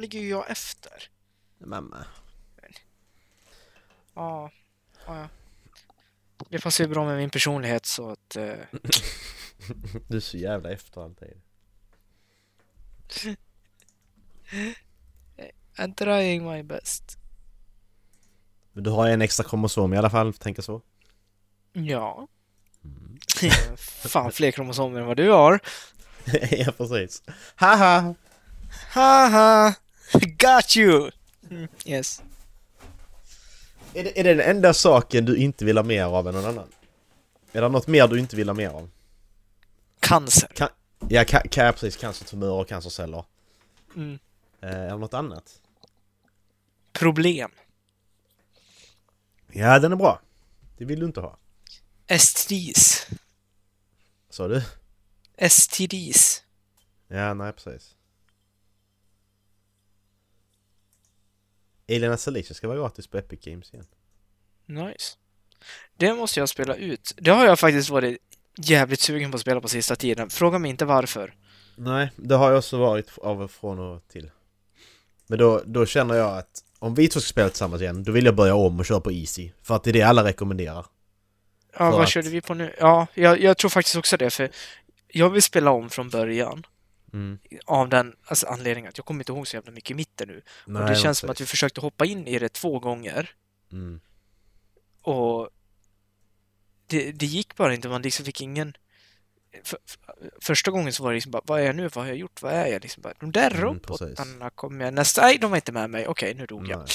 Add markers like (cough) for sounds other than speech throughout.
ligger ju jag efter. Ja, ja, ja. Det passar ju bra med min personlighet så att... Eh, (laughs) Du är så jävla efter alltid. (laughs) I'm trying my best. Men du har en extra kromosom i alla fall, tänker så. Ja. Mm. (laughs) Fan fler kromosomer än vad du har. ja, precis. Haha! Haha! (laughs) Got you! Mm, yes. Är det, är det den enda saken du inte vill ha mer av än någon annan? Är det något mer du inte vill ha mer av? Cancer. Ja, ka, ka, precis. Cancertumörer och cancerceller. Mm. Eh, är det något annat? Problem. Ja, den är bra. Det vill du inte ha. STDs. Sa du? STDs. Ja, nej precis. Alien Isolation ska vara gratis på Epic Games igen. Nice. Det måste jag spela ut. Det har jag faktiskt varit jävligt sugen på att spela på sista tiden. Fråga mig inte varför. Nej, det har jag också varit av och från och till. Men då, då känner jag att om vi två ska spela tillsammans igen, då vill jag börja om och köra på Easy. För att det är det alla rekommenderar. Ja, För vad att- körde vi på nu? Ja, jag, jag tror faktiskt också det, för jag vill spela om från början. Mm. Av den alltså, anledningen att jag kommer inte ihåg så jävla mycket i mitten nu. Nej, och det känns som att vi försökte hoppa in i det två gånger. Mm. Och det, det gick bara inte, man liksom fick ingen... För, för, första gången så var det liksom bara, vad är jag nu? Vad har jag gjort? Vad är jag? Liksom bara, de där Mm, robotarna kommer jag nästa... Nej, de var inte med mig. Okej, nu dog jag. Nej.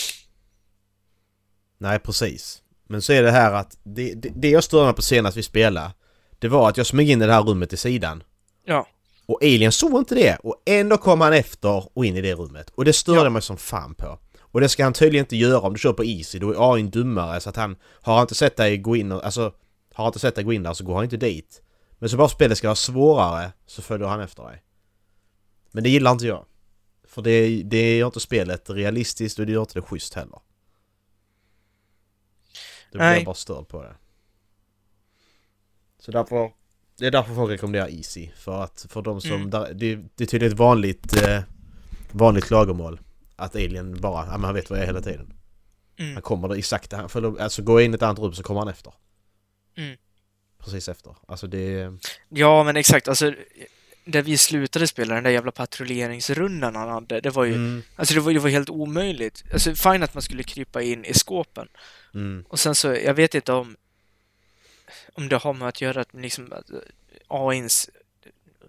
Nej, precis. Men så är det här att det, det, det jag störde mig på senast vi spelade Det var att jag smög in i det här rummet i sidan Ja. Och Alien såg inte det. Och ändå kom han efter och in i det rummet. Och det störde Ja. mig som fan på. Och det ska han tydligen inte göra om du kör på Easy, då är AIn dummare. Så att han Har han inte sett dig gå in och, alltså Har han inte sett dig gå in där så går han inte dit. Men så bara spelet ska vara svårare så följer han efter dig. Men det gillar inte jag. För det, det gör inte spelet realistiskt och det gör inte det schysst heller. Då blir Nej. jag bara störd på det. Så därför Det är därför folk rekommenderar Easy För att för de som, Mm. där, det, det är tydligen ett vanligt eh, Vanligt klagomål Att Alien bara, ja men han vet vad jag är hela tiden Mm. Han kommer där exakt, han, för, alltså går jag in i ett annat rum så kommer han efter Mm. Precis efter, alltså det Ja, men exakt. Alltså, där vi slutade spela, den där jävla patrulleringsrundan han hade, det var ju... mm, Alltså det var, det var helt omöjligt. Alltså fine att man skulle krypa in i skåpen. mm, Och sen så, jag vet inte om om det har med att göra att liksom AIns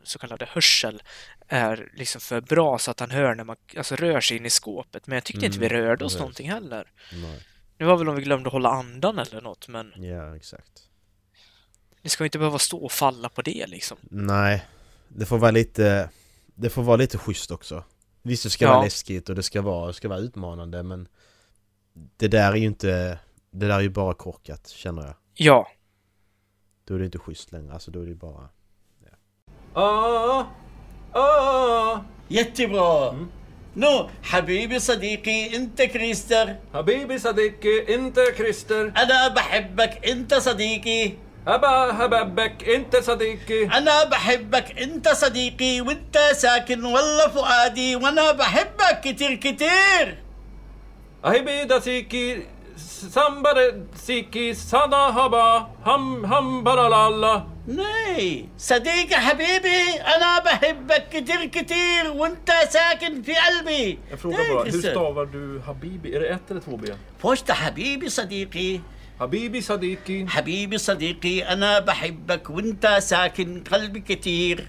så kallade hörsel är liksom för bra så att han hör när man alltså, rör sig in i skåpet. Men jag tyckte inte vi Mm, rörde oss precis. någonting heller. nej, Det var väl om vi glömde hålla andan eller något, men ja exakt det ska inte behöva stå och falla på det liksom. Nej, det får vara lite Det får vara lite schysst också Visst det ska Ja. vara läskigt och det ska vara, det ska vara utmanande men Det där är ju inte Det där är ju bara korkat känner jag Ja, Då är det inte schysst längre, alltså då är det bara آه آه jättebra. نو حبيبي صديقي انت كريستر حبيبي صديقي انت كريستر أنا بحبك انت صديقي ابا حبابك انت صديقي أنا بحبك انت صديقي وانت ساكن والله فؤادي وأنا بحبك كتير كتير اهبي دسيكي سامبر سيكي صدا هبا هم هم برلالا ناي صديقي حبيبي أنا بحبك كتير كتير وانت ساكن في قلبي Jag frågar Nej, bara, hur Christer. stavar du Habibi? Är det ett eller två B? فوشت حبيبي صديقي Habibi Sadiki. حبيبي صديقي أنا بحبك وانت ساكن قلبي كتير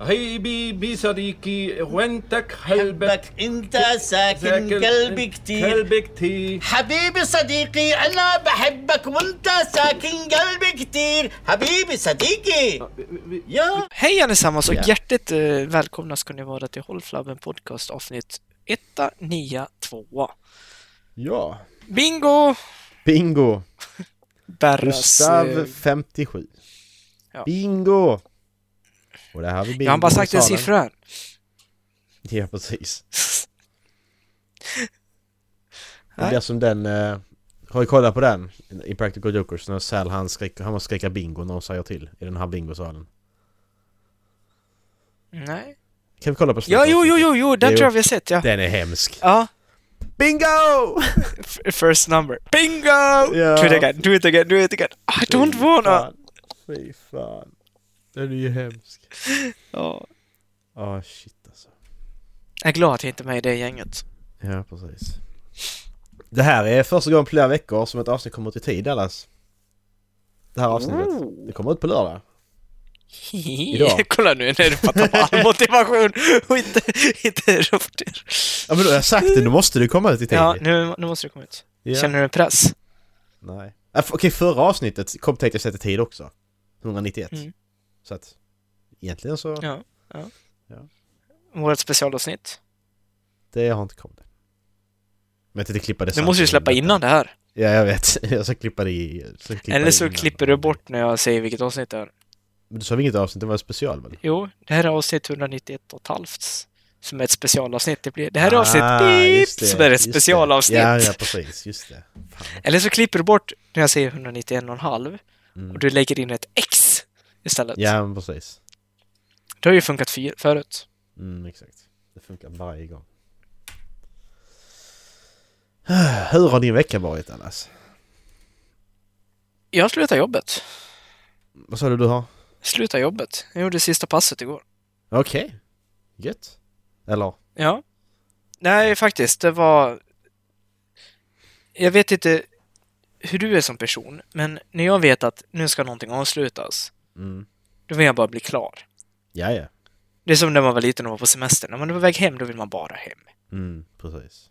Habibi Sadiki. وانتك حلبك حبك انت ساكن قلبي كتير قلبك كتير حبيبي صديقي انا بحبك وانت ساكن قلبي كتير حبيبي صديقي يا hej allesammans och Ja. hjärtligt eh, välkomna ska ni vara till Håll Flabben Podcast avsnitt 192. Ja! Bingo! Bingo! Berras... Gustav eh, 57 ja. Bingo! Och har vi bingo Jag har bara sagt en siffra här. (laughs) Ja precis (laughs) Det blir som den eh, Har vi kollat på den? I Practical Jokers när Sal han skriker, han måste skrika bingo när de säger till i den här bingosalen Nej. Kan vi kolla på Ja, slutet? jo, jo, jo, jo, den Jo. tror jag vi har sett, ja. Den är hemsk. Ja, Bingo! (laughs) first number. Bingo! Ja. Do it again, do it again, do it again. I don't wanna! Fan. Fy fan. Den är ju hemsk. (laughs) Ja. Ah shit alltså. Jag är glad att jag inte är med i det gänget. Ja, precis. Det här är första gången på flera veckor som ett avsnitt kommer ut i tid, Dallas. Det här avsnittet. Oh. Det kommer ut på lördag. (laughs) Idag. Kolla nu när du fattar all (laughs) motivation och inte, inte rapportera. Ja men då har jag sagt det, nu måste det komma ut i tid. Ja, nu, nu måste det komma ut. Ja. Känner du en press? Nej. Äh, Okej, förra avsnittet kom tänkte jag sätta tid också. 191. Mm. Så att egentligen så... Ja. ja. Ja. Vårt specialavsnitt. Det har inte kommit. Men tänkte klippa det Du måste ju släppa innan det här. Ja, jag vet. (laughs) Jag ska klippa det i... ska klippa Eller så klipper du bort när jag säger vilket avsnitt det är. Men du sa inget avsnitt, det var special väl? Jo, det här är avsnitt 191 och halvt. Som är ett specialavsnitt. Det, blir, det här är avsnitt Ah, beep, just det, som är ett specialavsnitt. Ja, ja precis. Just det. Fan. Eller så klipper du bort när jag säger 191 och en halv Mm. och du lägger in ett X istället. Ja, men precis. Det har ju funkat för, förut. Mm, exakt. Det funkar varje gång. (sighs) Hur har din vecka varit Dallas? Jag slutade jobbet. Vad sa du du har? Slutade jobbet. Jag gjorde sista passet igår. Okej. Gött. Eller? Ja. Nej, faktiskt. Det var... Jag vet inte hur du är som person, men när jag vet att nu ska någonting avslutas, Mm. då vill jag bara bli klar. Ja, ja. Det är som när man var liten och var på semester. När man är på väg hem, då vill man bara hem. Mm, precis.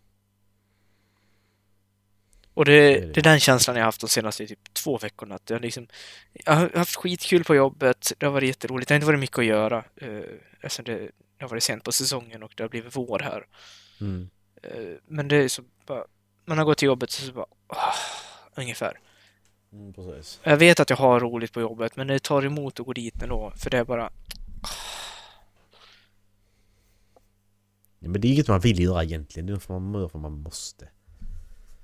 Och det, är det. det är den känslan jag har haft de senaste typ två veckorna. Att jag, liksom, jag har haft skitkul på jobbet, det har varit jätteroligt, det har inte varit mycket att göra. Uh, eftersom det, det har varit sent på säsongen och det har blivit vår här. Mm. Eh, men det är så bara, man har gått till jobbet och så bara, ah, ungefär. Mm, precis. Jag vet att jag har roligt på jobbet, men det tar emot att gå dit ändå, för det är bara, Ja, men det är inget man vill göra egentligen. Det är för man gör för man måste.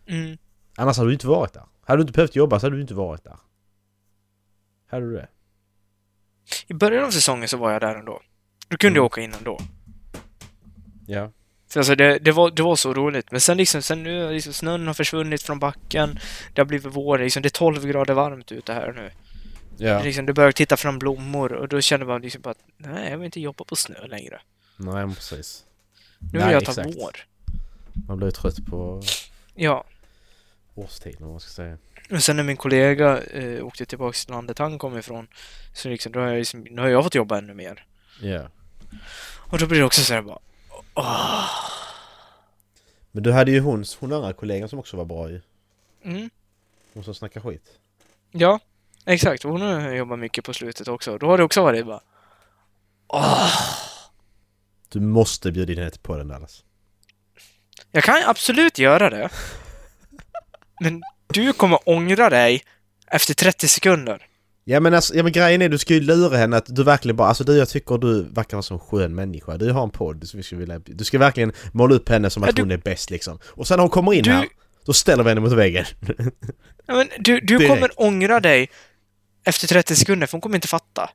mm, Annars hade du inte varit där. Hade du inte behövt jobba så hade du inte varit där. Hade du det? I början av säsongen så var jag där ändå. Då kunde Mm. jag åka in ändå. Ja. Alltså det, det, var, det var så roligt. Men sen liksom, sen nu liksom snön har försvunnit från backen. Det har blivit vår, liksom, det är 12 grader varmt ute här nu. Ja. Liksom, du börjar titta fram blommor och då känner man liksom bara att nej, jag vill inte jobba på snö längre. Nej, precis. Nu vill Nej, jag ta exakt. vår. Man blir trött på Ja. årstiden om man ska säga. Och sen när min kollega eh, åkte tillbaka till landet han kom ifrån så liksom, då har jag, liksom, nu har jag fått jobba ännu mer. Ja. Och då blir det också så här bara åh. Men du hade ju hon, hon andra kollegan som också var bra ju. Mm. Hon som snackar skit. Ja, exakt. Hon har jobbat mycket på slutet också. Då har det också varit bara åh. Du måste bjuda in henne till podden Dallas. Jag kan absolut göra det. (laughs) Men du kommer ångra dig efter 30 sekunder. Ja men alltså, ja men grejen är du ska ju lura henne att du verkligen bara, alltså du jag tycker du verkar vara som en skön människa. Du har en podd som vi skulle vilja, du ska verkligen måla upp henne som att Ja, du- hon är bäst liksom. Och sen när hon kommer in Du- här, då ställer vi henne mot väggen. Ja, men du, du Direkt. kommer ångra dig efter 30 sekunder, för hon kommer inte fatta.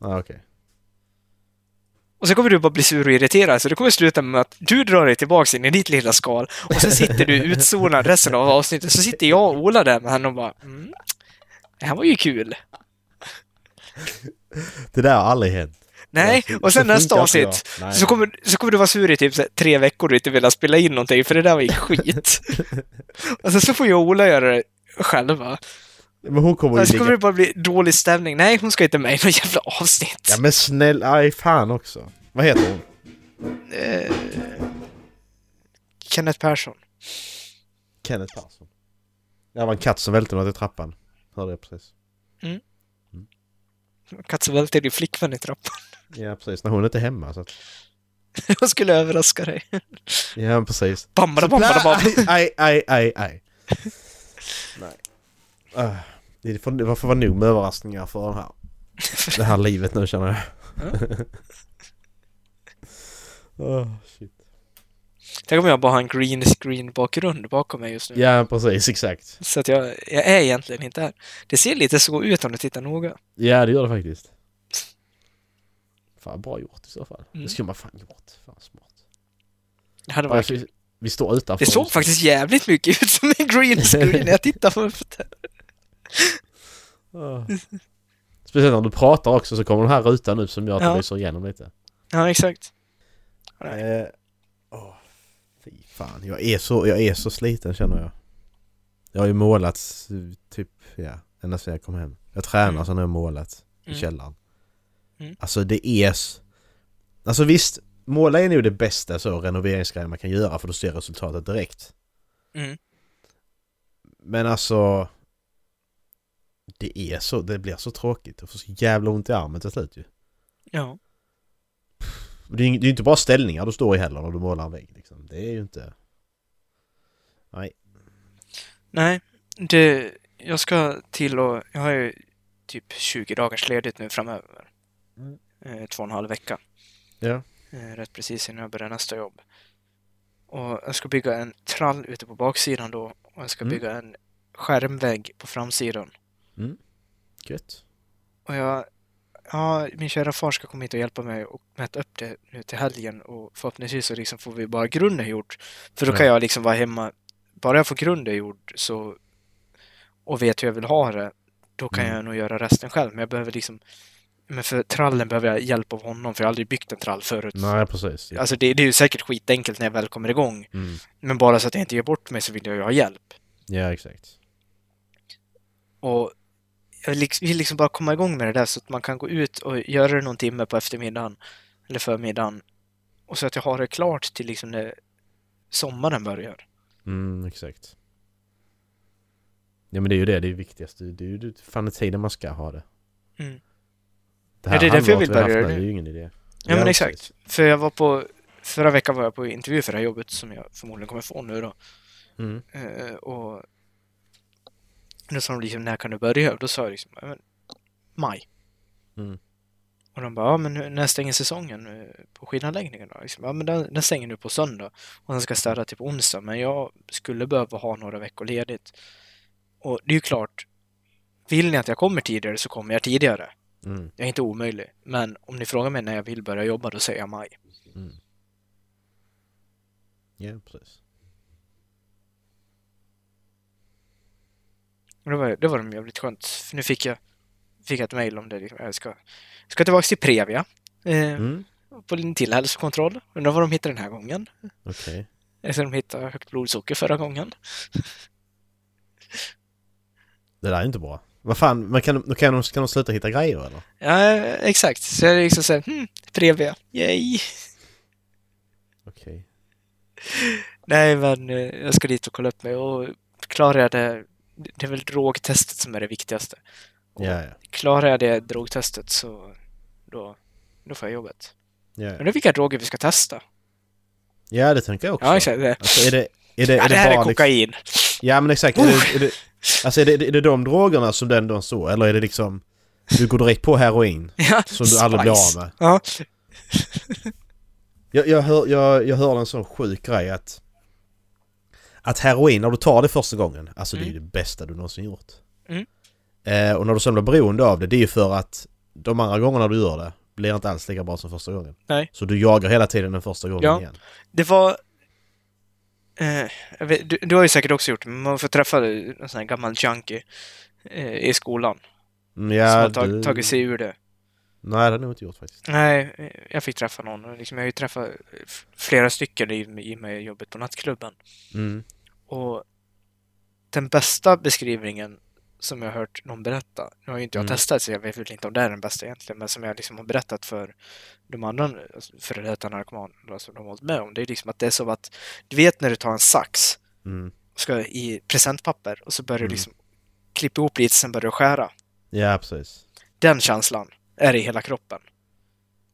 ah, okej. Och så kommer du bara bli sur och irriterad, så det kommer sluta med att du drar dig tillbaks in i ditt lilla skal och så sitter du utzonad resten av avsnittet. Så sitter jag och Ola där med henne och bara mm, det här var ju kul. Det där har aldrig hänt. Nej, och sen nästa avsnitt så kommer, så kommer du vara sur i typ så här tre veckor och inte vilja spela in någonting för det där var ju skit. (laughs) och sen så får jag och Ola göra det själva. Men hon kommer ju så kommer det bara bli dålig stämning. Nej, hon ska inte med i något jävla avsnitt. Ja men snälla, aj fan också. Vad heter hon? Eh, Kenneth Persson. Kenneth Persson. Det var en katt som välte något i trappan. Hörde jag precis. Katt välter din flickvän i trappan. (laughs) Ja precis, när hon inte är hemma så att... Jag skulle överraska dig. (laughs) Ja precis. Bam, bam, bam, bam, bam. Aj, aj, aj, aj. (laughs) Nej. Uh, det får, det får vara nog med överraskningar för den här, det här livet nu känner jag. oh, shit. Tänk om jag bara har en green screen bakgrund bakom mig just nu. Ja precis, exakt. Så att jag, jag är egentligen inte här. Det ser lite så ut om du tittar noga. Ja det gör det faktiskt. Fan bra gjort i så fall. Mm. Det skulle man fan gjort. Fan smart. Det hade varit... vi, vi står utanför. Det såg faktiskt jävligt mycket ut som en green screen när jag tittade på det. Ja. Speciellt när du pratar också så kommer den här rutan upp som gör att Ja. det lyser igenom lite. Ja, exakt. Eh, fan. Jag är, så, jag är så sliten känner jag. Jag har ju målat typ, ja, ända sedan jag kom hem. Jag tränar Mm. sen har jag målat i Mm. källaren. Mm. Alltså det är... Alltså visst, måla är nog det bästa så renoveringsgrejen man kan göra för då ser resultatet direkt. Mm. Men alltså... Det är så, det blir så tråkigt. Jag får så jävla ont i armen till slut ju. Ja. Det är ju inte bara ställningar du står i heller när du målar en vägg liksom. Det är ju inte... Nej, det... Jag ska till och... Jag har ju typ 20 dagars ledigt nu framöver. Mm. Eh, två och en halv vecka. Ja. Eh, rätt precis innan jag börjar nästa jobb. Och jag ska bygga en trall ute på baksidan då. Och jag ska Mm. bygga en skärmvägg på framsidan. Gött. Och jag... Ja, min kära far ska komma hit och hjälpa mig och mäta upp det nu till helgen och förhoppningsvis så liksom får vi bara grunden gjort. För då kan Ja. jag liksom vara hemma. Bara jag får grunden gjord så och vet hur jag vill ha det, då kan Mm. jag nog göra resten själv. Men jag behöver liksom men för trallen behöver jag hjälp av honom för jag har aldrig byggt en trall förut. Nej precis. Ja. Alltså det, det är ju säkert skitenkelt när jag väl kommer igång. Mm. Men bara så att jag inte ger bort mig så vill jag ju ha hjälp. ja exakt. Och jag vill liksom, vill liksom bara komma igång med det där så att man kan gå ut och göra det någon timme på eftermiddagen eller förmiddagen. Och så att jag har det klart till liksom när sommaren börjar. Mm, exakt. Ja men det är ju det, det är ju viktigast. Det är ju fan tiden man ska ha det. Mm. Det Ja, det är därför jag vill börja haft det är ju ingen idé. Ja, men precis. exakt. För jag var på, förra veckan var jag på intervju för det här jobbet som jag förmodligen kommer få nu då. Mm. Eh, och då sa de liksom, när kan du börja? Då sa jag liksom, "Ja, men, maj. Mm. Och de bara, ja men när stänger säsongen eh, på skidanläggningen då? Liksom, ja men den, den stänger nu på söndag. Och den ska städa till på onsdag. Men jag skulle behöva ha några veckor ledigt. Och det är ju klart, vill ni att jag kommer tidigare så kommer jag tidigare. Mm. Jag är inte omöjlig. Men om ni frågar mig när jag vill börja jobba, då säger jag maj. Mm. Ja precis. Och det var, det var de jävligt skönt. För nu fick jag, fick jag ett mejl om det. liksom. Jag ska, ska tillbaka till Previa. Eh, Mm. På en till hälsokontroll. Undrar vad de hittade den här gången. Okej. Efter de hittade högt blodsocker förra gången. (laughs) Det där är inte bra. Vad fan, men kan, kan, de, kan de sluta hitta grejer eller? Ja, exakt. Så jag liksom såhär, hmm, Previa, yay! Okej. (laughs) Nej, men eh, jag ska dit och kolla upp mig och klarar jag det, det är väl drogtestet som är det viktigaste. Och Ja, ja. Klarar jag det drogtestet så då, då får jag jobbet. Ja, Undrar vilka droger vi ska testa? ja det tänker jag också. Ja, exakt. Det, Alltså är det... Är det, ja, är det det här är bara liksom- kokain. Ja men exakt. Är det, är det, alltså är det, är det de drogerna som den då så? Eller är det liksom... Du går direkt på heroin (laughs) Ja, som du aldrig blir av med? Ja, Jag, jag, hör, jag, jag hörde en sån sjuk grej att... Att heroin, när du tar det första gången, alltså det är ju det bästa du någonsin gjort. Mm. Eh, och när du sen blir beroende av det, det är ju för att de andra gångerna du gör det blir inte alls lika bra som första gången. Nej. Så du jagar hela tiden den första gången Ja. igen. det var... Eh, vet, du, du har ju säkert också gjort det, men man får träffa en sån här gammal junkie eh, i skolan Mm, som Ja, har tag, du... tagit sig ur det. Nej, det har jag nog inte gjort faktiskt. Nej, jag fick träffa någon. Liksom, jag har ju träffat flera stycken i, i med jobbet på nattklubben. Mm. Och den bästa beskrivningen som jag har hört någon berätta, nu har ju inte jag Mm. testat så jag vet väl inte om det är den bästa egentligen, men som jag liksom har berättat för de andra alltså, före detta narkomaner som de har hållit med om, det är liksom att det är som att, du vet när du tar en sax Mm. och ska i presentpapper och så börjar Mm. du liksom klippa ihop lite, sen börjar du skära. Ja, precis. Den känslan är i hela kroppen.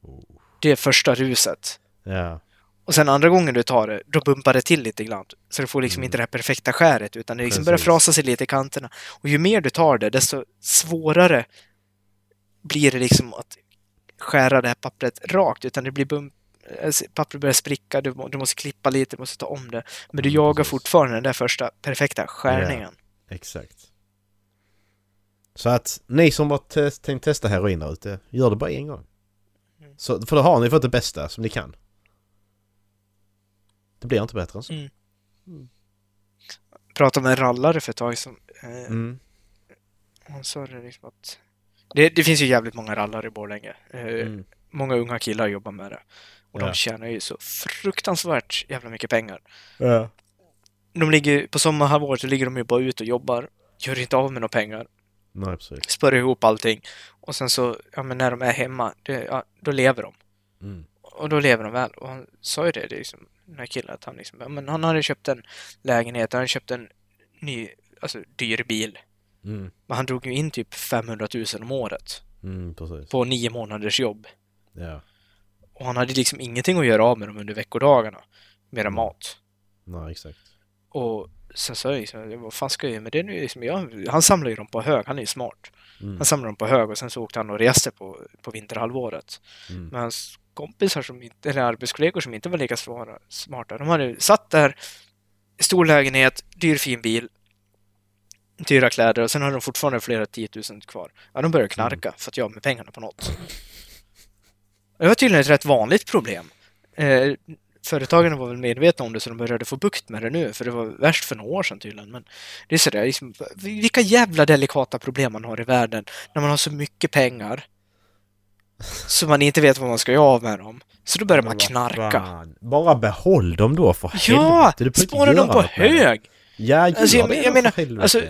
Oh. Det är första ruset. Ja. Och sen andra gången du tar det, då bumpar det till lite grann. Så du får liksom Mm. inte det här perfekta skäret, utan det liksom börjar frasa sig lite i kanterna. Och ju mer du tar det, desto svårare blir det liksom att skära det här pappret rakt, utan det blir bump alltså, pappret börjar spricka, du, må- du måste klippa lite, du måste ta om det. Men du Mm, jagar precis. fortfarande den där första perfekta skärningen. Exakt. Så att ni som har tänkt testa heroin där ute, gör det bara en gång. Mm. Så, för då har ni fått det bästa som ni kan. Det blir inte bättre än så. Mm. Pratade med en rallare för ett tag som eh, Mm. Han sa det liksom att... Det, det finns ju jävligt många rallare i Borlänge. Eh, Mm. Många unga killar jobbar med det. Och Ja. de tjänar ju så fruktansvärt jävla mycket pengar. Ja. De ligger, på sommarhalvåret så ligger de ju bara ute och jobbar. Gör inte av med några pengar. Nej, precis. Spör ihop allting. Och sen så, ja men när de är hemma, det, ja, då lever de. Mm. Och då lever de väl. Och han sa ju det, det är liksom, den här killen, att han liksom, men han hade köpt en lägenhet, han hade köpt en ny, alltså dyr bil. Mm. Men han drog ju in typ 500 000 om året. Mm. På nio månaders jobb. Ja. Och han hade liksom ingenting att göra av med dem under veckodagarna. Mera mat. Nej, exakt. Och sen sa jag liksom, vad fan ska jag göra med det nu? Liksom, jag, han samlar ju dem på hög, han är ju smart. Mm. Han samlade dem på hög och sen så åkte han och reste på, på vinterhalvåret. Mm. Men hans kompisar, som inte, eller arbetskollegor som inte var lika svara, smarta, de hade satt där, stor lägenhet, dyr fin bil, dyra kläder och sen hade de fortfarande flera tiotusen kvar. Ja, de började knarka för att jag med pengarna på något. Det var tydligen ett rätt vanligt problem. Eh, företagen var väl medvetna om det så de började få bukt med det nu, för det var värst för några år sedan tydligen. Men det är sådär, liksom, vilka jävla delikata problem man har i världen när man har så mycket pengar så man inte vet vad man ska göra av med dem. Så då börjar man knarka. fan. Bara behåll dem då för Ja! helvete. Inte Spara dem på hög! Ja, gör Alltså, jag- det jag menar, för helvete. alltså,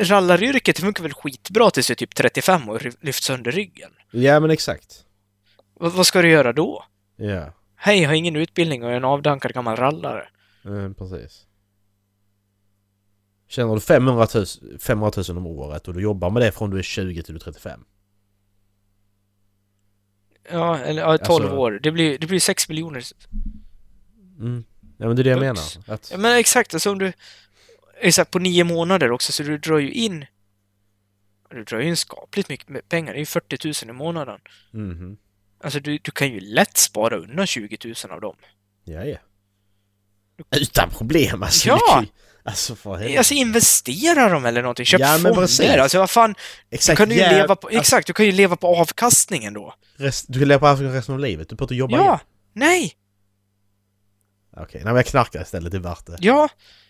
Rallaryrket funkar väl skitbra tills du är typ 35 och ry- lyft sönder ryggen. Ja, men exakt. Vad, vad ska du göra då? Ja, Hej, jag har ingen utbildning och är en avdankad gammal rallare. eh, precis. Tjänar du 500 000, 500 000 om året och du jobbar med det från du är 20 till du är 35. Ja, eller ja, 12 Alltså- år. Det blir, det blir 6 miljoner. Mm. Ja, men det är det jag Bucks. menar. Att, Ja, men exakt, alltså om du... Exakt, på nio månader också, så du drar ju in... Du drar ju in skapligt mycket pengar. Det är ju 40 000 i månaden. Mhm. Alltså du, du kan ju lätt spara undan 20 000 av dem. Ja, ja. Utan problem alltså. Ja! Kan Alltså för. Alltså investera dem eller någonting. Köp Ja, fonder. precis. Alltså vad fan, du Exakt. kan du ju jäv- leva på... alltså, Exakt, du kan ju leva på avkastningen då. rest, du kan leva på Afrika resten av livet. Du behöver inte jobba Ja! igen. Nej! Okej, nej men jag knarkar istället. Det är värt det. Ja!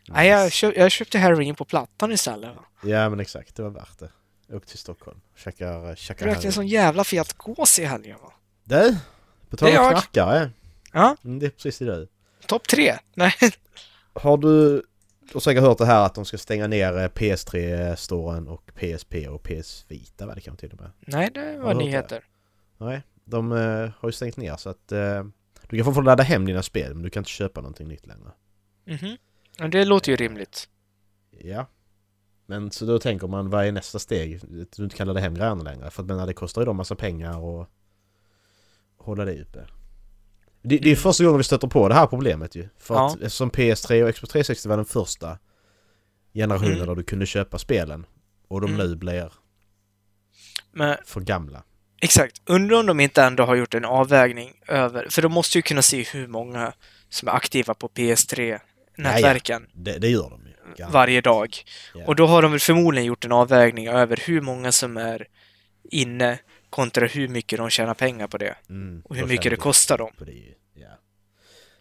Nej, jag, köp, jag köpte heroin på Plattan istället. Ja men exakt, det var värt det. Åk till Stockholm. Käkar, käkar Rökte en sån jävla fet gås i helgen va? Du! På tal om knarkare. Ja. Mm, det är precis det du. Topp tre? Nej. (laughs) Har du... Har säkert hört det här att de ska stänga ner eh, PS3-storen och PSP och PS Vita va? Det kan till och med. Nej, det var nyheter. Nej, de eh, har ju stängt ner så att... eh, du kan fortfarande ladda hem dina spel men du kan inte köpa någonting nytt längre. Mhm. Ja, det låter ju rimligt. Ja. Men så då tänker man, vad är nästa steg? Du inte kan ladda hem grejerna längre. För att menar, det kostar ju då massa pengar och hålla det uppe. Det, det är första gången vi stöter på det här problemet ju. För Ja. att eftersom PS3 och Xbox 360 var den första generationen Mm. där du kunde köpa spelen. Och de Mm. nu blir Men för gamla. exakt, undrar om de inte ändå har gjort en avvägning över... För de måste ju kunna se hur många som är aktiva på PS3-nätverken Det, det gör de ju. Garanterat. varje dag. Ja. Och då har de väl förmodligen gjort en avvägning över hur många som är inne kontra hur mycket de tjänar pengar på det. Mm, Och hur mycket det kostar dem. det. Ja.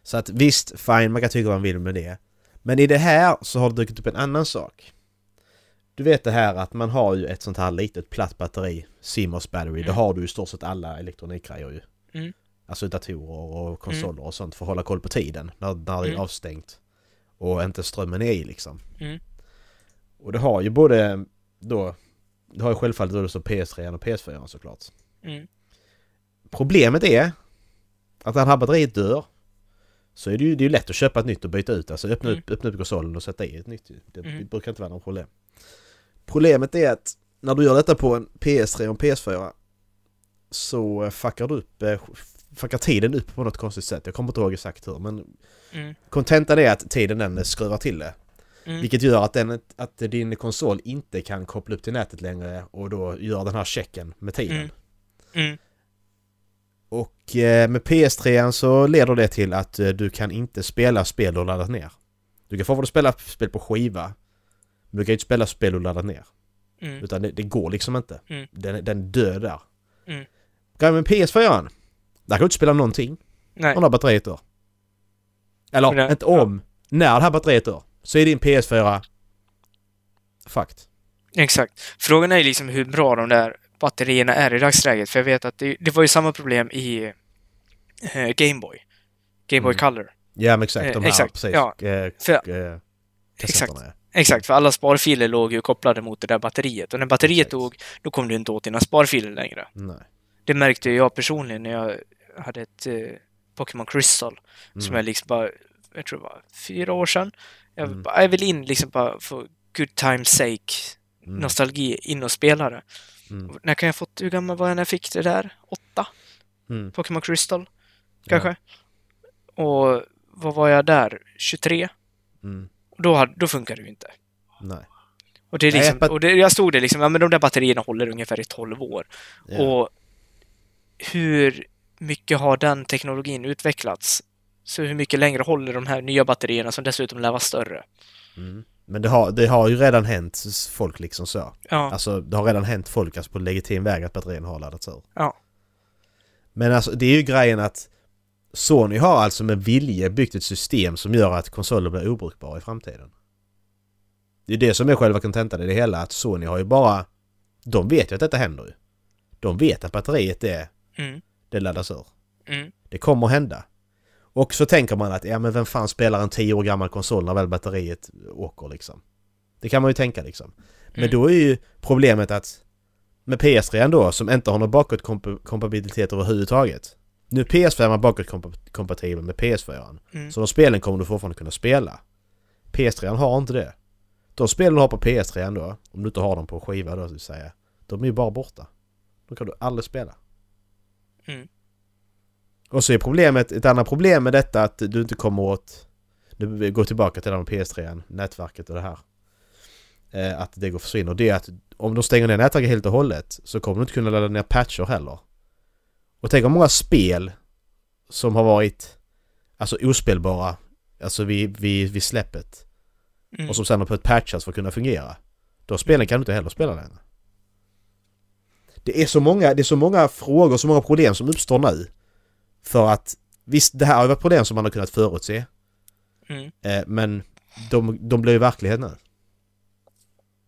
Så att visst, fine, man kan tycka vad man vill med det. Men i det här så har det dykt upp en annan sak. Du vet det här att man har ju ett sånt här litet platt batteri, CMOS battery, det Mm. har du i stort sett alla elektronikgrejer ju. Mm. Alltså datorer och konsoler och sånt för att hålla koll på tiden när, när det är Mm. avstängt. Och inte strömmen är i liksom. Mm. Och det har ju både då, det har ju självfallet då så PS3 och PS4 såklart. Mm. Problemet är att när det här batteriet dör så är det ju, det är ju lätt att köpa ett nytt och byta ut. Alltså öppna, Mm. upp, öppna upp konsolen och sätta i ett nytt. Det Mm. brukar inte vara något problem. Problemet är att när du gör detta på en PS3 och en PS4 så fuckar du upp, eh, fuckar tiden upp på något konstigt sätt. Jag kommer inte ihåg exakt hur men Mm. kontentan är att tiden den skruvar till det. Mm. Vilket gör att, den, att din konsol inte kan koppla upp till nätet längre och då gör den här checken med tiden. Mm. Mm. Och eh, med PS3 så leder det till att eh, du kan inte spela spel du laddat ner. Du kan fortfarande spela spel på skiva. Men du kan inte spela spel du laddat ner. Mm. Utan det, det går liksom inte. Mm. Den, den dör där. Mm. Grejen med PS4 där kan du inte spela någonting Nej. om det här batteriet dör. Eller det- inte om, när det här batteriet dör. Så är din PS4 fucked. Exakt. Frågan är liksom hur bra de där batterierna är i dagsläget. För jag vet att det, det var ju samma problem i eh, Gameboy. Gameboy Mm. Color. Ja men exakt, Eh, de här exakt, precis. ja. Eh, För- eh, Exakt. Exakt, för alla sparfiler låg ju kopplade mot det där batteriet. Och när batteriet dog, då kom du inte åt dina sparfiler längre. Nej. Det märkte jag personligen när jag hade ett eh, Pokémon Crystal. Som Mm. jag liksom bara, jag tror det var fyra år sedan. Jag, Mm. jag vill in liksom bara för good time's sake, Mm. nostalgi, in och spela det. Mm. När kan jag fått, hur gammal var jag när jag fick det där? Åtta? Mm. Pokémon Crystal? Kanske? Och vad var jag där? 23? Mm. Då, hade- då funkar det ju inte. Nej. Och, det är liksom, och det, jag stod där liksom, ja men de där batterierna håller ungefär i 12 år. Ja. Och hur mycket har den teknologin utvecklats? Så hur mycket längre håller de här nya batterierna som dessutom lär vara större? Mm. Men det har, det har ju redan hänt folk liksom så. Ja, Alltså det har redan hänt folk alltså på legitim väg att batterierna har laddats ur. ja, Men alltså det är ju grejen att Sony har alltså med vilje byggt ett system som gör att konsoler blir obrukbara i framtiden. Det är det som är själva kontentan i det hela, att Sony har ju bara... De vet ju att detta händer ju. De vet att batteriet är... mm, Det laddas ur. mm, Det kommer att hända. Och så tänker man att, ja men vem fan spelar en 10 år gammal konsol när väl batteriet åker liksom? Det kan man ju tänka liksom. Men Mm. då är ju problemet att med PS3 då, som inte har någon bakåtkompatibilitet överhuvudtaget. Nu är PS5 bakåtkompatibel med PS4. mm. Så de spelen kommer du fortfarande kunna spela. PS3 har inte det. De spelen du har på PS3 då, om du inte har dem på skiva då, så att säga. De är ju bara borta. Då kan du aldrig spela. Mm. Och så är problemet, ett annat problem med detta att du inte kommer åt... Nu går tillbaka till det här med PS3, nätverket och det här. Eh, att det går försvinner. Det är att om de stänger ner nätverket helt och hållet så kommer du inte kunna ladda ner patcher heller. Och tänk om många spel som har varit alltså ospelbara, alltså vid, vid, vid släppet. Mm. Och som sen har fått patchas för att kunna fungera. De spelen kan du inte heller spela längre. Det är så många, det är så många frågor, så många problem som uppstår nu. För att visst, det här har ju varit problem som man har kunnat förutse. Mm. Eh, men de, de blir ju verklighet nu.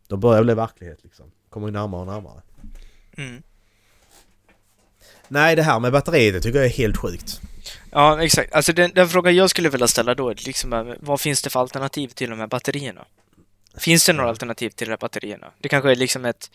De börjar bli verklighet liksom. Kommer ju närmare och närmare. Mm. Nej, det här med batteriet det tycker jag är helt sjukt. Ja, exakt. Alltså den, den frågan jag skulle vilja ställa då är liksom eh, vad finns det för alternativ till de här batterierna? Finns det några alternativ till de här batterierna? Det kanske är liksom ett...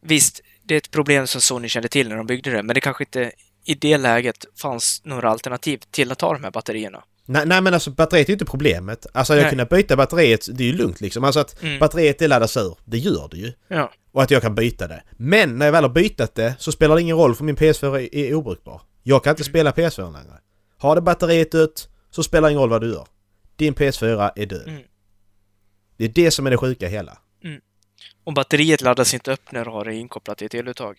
Visst, det är ett problem som Sony kände till när de byggde det, men det kanske inte i det läget fanns några alternativ till att ta de här batterierna. Nej, nej men alltså batteriet är ju inte problemet. Alltså jag kunna byta batteriet, det är ju lugnt liksom. Alltså att Mm. batteriet det laddas ur, det gör det ju. Ja. Och att jag kan byta det. Men när jag väl har bytt det så spelar det ingen roll för min PS4 är, obrukbar. Jag kan inte Mm. spela PS4 längre. Har det batteriet dött så spelar det ingen roll vad du gör. Din PS4 är död. Mm. Det är det som är det sjuka hela. Och batteriet laddas inte upp när du har det inkopplat i ett eluttag.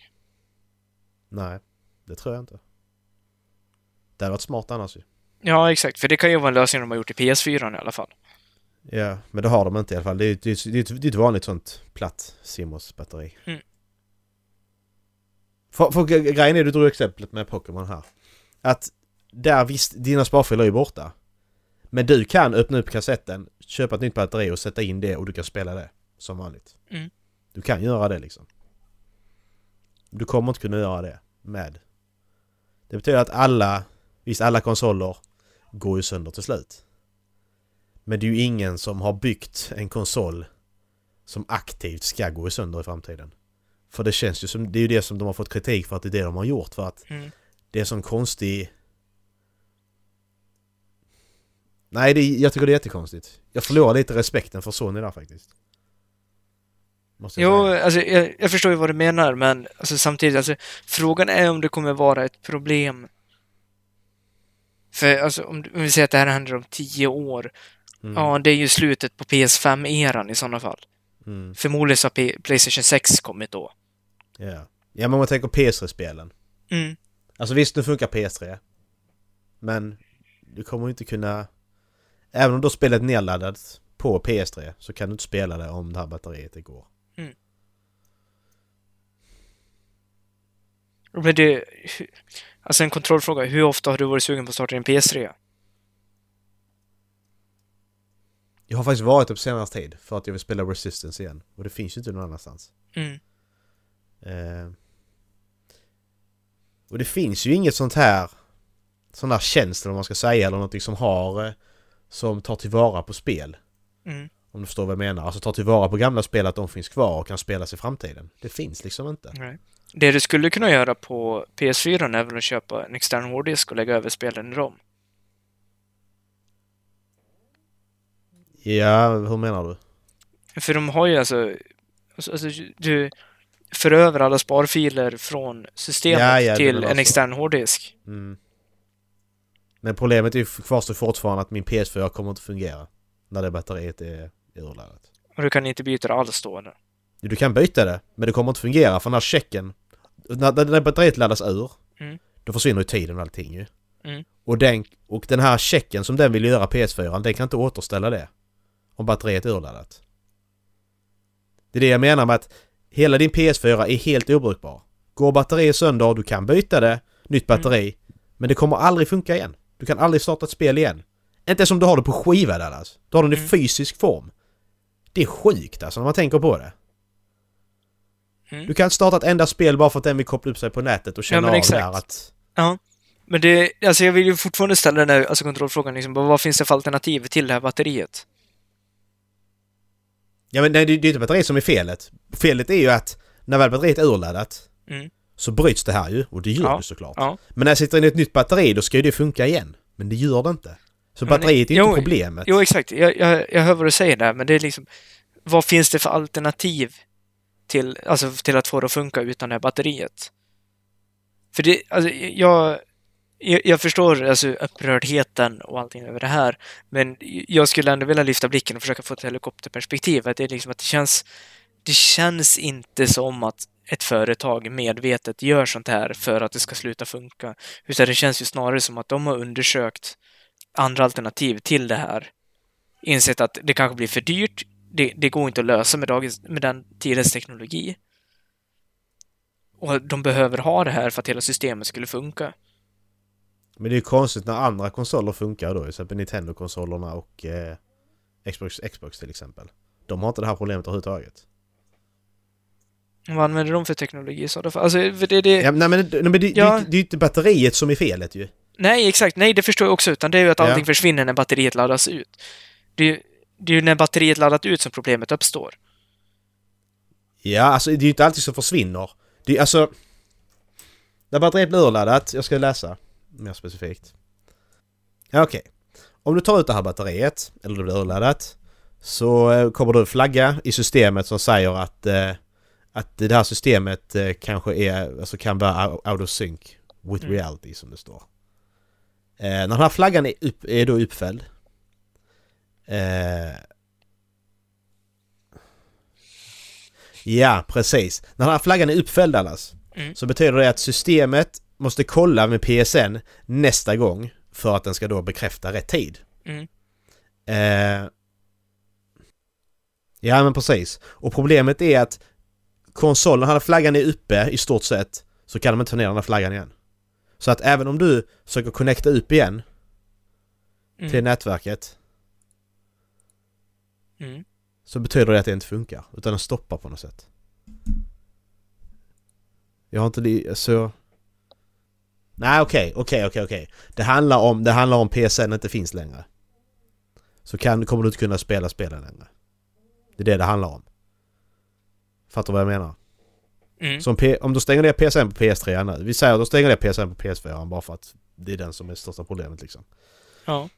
Nej, det tror jag inte. Det hade varit smart annars ju. Ja, exakt. För det kan ju vara en lösning de har gjort i PS4 i alla fall. Ja, men det har de inte i alla fall. Det är, är ett vanligt sånt platt Simos-batteri. Mm. För, för grejen är, du drog exemplet med Pokémon här. Att där visst, dina sparfiler är ju borta. Men du kan öppna upp kassetten, köpa ett nytt batteri och sätta in det och du kan spela det som vanligt. Mm. Du kan göra det liksom. Du kommer inte kunna göra det med. Det betyder att alla, visst alla konsoler går ju sönder till slut. Men det är ju ingen som har byggt en konsol som aktivt ska gå sönder i framtiden. För det känns ju som, det är ju det som de har fått kritik för att det är det de har gjort för att Mm. det är sån konstig... Nej, det, jag tycker det är jättekonstigt. Jag förlorar lite respekten för Sony där faktiskt. Måste jag Jo, säga. alltså jag, jag förstår ju vad du menar, men alltså, samtidigt, alltså, frågan är om det kommer vara ett problem. För alltså, om, om vi säger att det här händer om tio år, Mm. ja, det är ju slutet på PS5-eran i sådana fall. Mm. Förmodligen så har P- Playstation 6 kommit då. Ja. ja, men om man tänker PS3-spelen. Mm. Alltså visst, nu funkar PS3. Men du kommer inte kunna... Även om du har spelet nedladdat på PS3 så kan du inte spela det om det här batteriet det går. Men det... Alltså en kontrollfråga. Hur ofta har du varit sugen på att starta en PS3? Jag har faktiskt varit det på senaste tid för att jag vill spela Resistance igen. Och det finns ju inte någon annanstans. Mm. Eh, och det finns ju inget sånt här sån här tjänst eller vad man ska säga eller någonting som har eh, som tar tillvara på spel. Mm. Om du förstår vad jag menar. Alltså tar tillvara på gamla spel att de finns kvar och kan spelas i framtiden. Det finns liksom inte. Nej. Det du skulle kunna göra på PS4 är väl att köpa en extern hårddisk och lägga över spelen i ROM. Ja, hur menar du? För de har ju alltså... alltså alltså, du för över alla sparfiler från systemet Ja, ja, till en extern hårddisk. Mm. Men problemet är ju kvarstår fortfarande att min PS4 kommer inte fungera. När det batteriet är urladdat. Och du kan inte byta det alls då. eller? Du kan byta det, men det kommer inte fungera för den här checken... När, när när batteriet laddas ur, Mm. då försvinner ju tiden och allting ju. Mm. Och, den, och den här checken som den vill göra PS4, den kan inte återställa det. Om batteriet är urladdat. Det är det jag menar med att hela din PS4 är helt obrukbar. Går batteriet sönder, du kan byta det, nytt batteri, men det kommer aldrig funka igen. Du kan aldrig starta ett spel igen. Inte som du har det på skiva Dallas. Du har den i Mm. fysisk form. Det är sjukt alltså när man tänker på det. Mm. Du kan inte starta ett enda spel bara för att den vill koppla upp sig på nätet och känna men av där att... Ja. Men det, alltså jag vill ju fortfarande ställa den här alltså kontrollfrågan liksom, vad finns det för alternativ till det här batteriet? Ja men nej, det det är inte batteriet som är felet. Felet är ju att när väl batteriet är urladdat Mm. så bryts det här ju och det gör Ja, det såklart. Ja. Men när jag sätter in ett nytt batteri då ska ju det funka igen. Men det gör det inte. Så batteriet är jo, inte problemet. Jo, exakt. Jag, jag, jag hör vad du säger där, men det är liksom, vad finns det för alternativ till, alltså, till att få det att funka utan det här batteriet? För det, alltså, jag, jag, jag förstår alltså, upprördheten och allting över det här, men jag skulle ändå vilja lyfta blicken och försöka få ett helikopterperspektiv. Att det är liksom att det känns, det känns inte som att ett företag medvetet gör sånt här för att det ska sluta funka. Utan det känns ju snarare som att de har undersökt andra alternativ till det här. Insett att det kanske blir för dyrt. Det, det går inte att lösa med, dagens, med den tidens teknologi. Och de behöver ha det här för att hela systemet skulle funka. Men det är ju konstigt när andra konsoler funkar då. Till exempel Nintendo-konsolerna och eh, Xbox, Xbox till exempel. De har inte det här problemet överhuvudtaget. Vad använder de för teknologi? Så då? Alltså, för det, det, Ja, nej men, nej, men det, det, Ja. det, det är ju inte batteriet som är felet ju. Nej, exakt. Nej, det förstår jag också. Utan det är ju att Ja. allting försvinner när batteriet laddas ut. Det är, ju- det är ju när batteriet laddat ut som problemet uppstår. Ja, alltså det är ju inte alltid som försvinner. Det är alltså... När batteriet blir urladdat, jag ska läsa mer specifikt. Ja, okej. Om du tar ut det här batteriet, eller det blir urladdat, så eh, kommer en flagga i systemet som säger att, eh, att det här systemet eh, kanske är, alltså kan vara out- out of sync with Mm. reality som det står. Eh, när den här flaggan är, upp, är då uppfälld eh, Ja, precis. När den här flaggan är uppfälld Dallas, Mm. så betyder det att systemet måste kolla med PSN nästa gång för att den ska då bekräfta rätt tid. Mm. Eh, ja, men precis. Och problemet är att konsolen, när flaggan är uppe i stort sett, så kan de inte ta ner den här flaggan igen. Så att även om du försöker connecta upp igen Mm. till nätverket Mm. så betyder det att det inte funkar. Utan den stoppar på något sätt. Jag har inte det så... Nej okej, okej, okej, okej. Det handlar om, det handlar om PSN inte finns längre. Så kan, kommer du inte kunna spela spelen längre. Det är det det handlar om. Fattar du vad jag menar? Mm. Så om, P, om du stänger ner PSN på PS3 nu. Vi säger att du stänger ner PSN på PS4 bara för att det är den som är det största problemet liksom. Ja.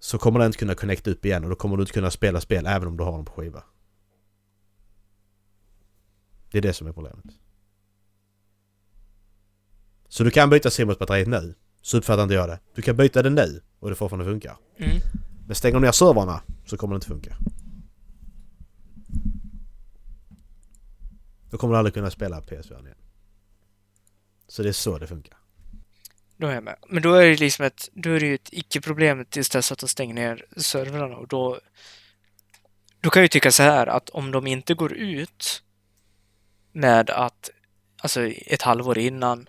Så kommer den inte kunna connecta upp igen och då kommer du inte kunna spela spel även om du har den på skiva. Det är det som är problemet. Så du kan byta Simos-batteriet nu. Så uppfattar inte jag det. Du kan byta det nu och det fortfarande funkar. Mm. Men stänger du ner servrarna så kommer det inte funka. Då kommer du aldrig kunna spela PS4 igen. Så det är så det funkar. Då är jag med. Men då är det liksom ett, då är det ju ett icke-problem tills dess att de stänger ner servrarna och då då kan jag ju tycka så här att om de inte går ut med att alltså ett halvår innan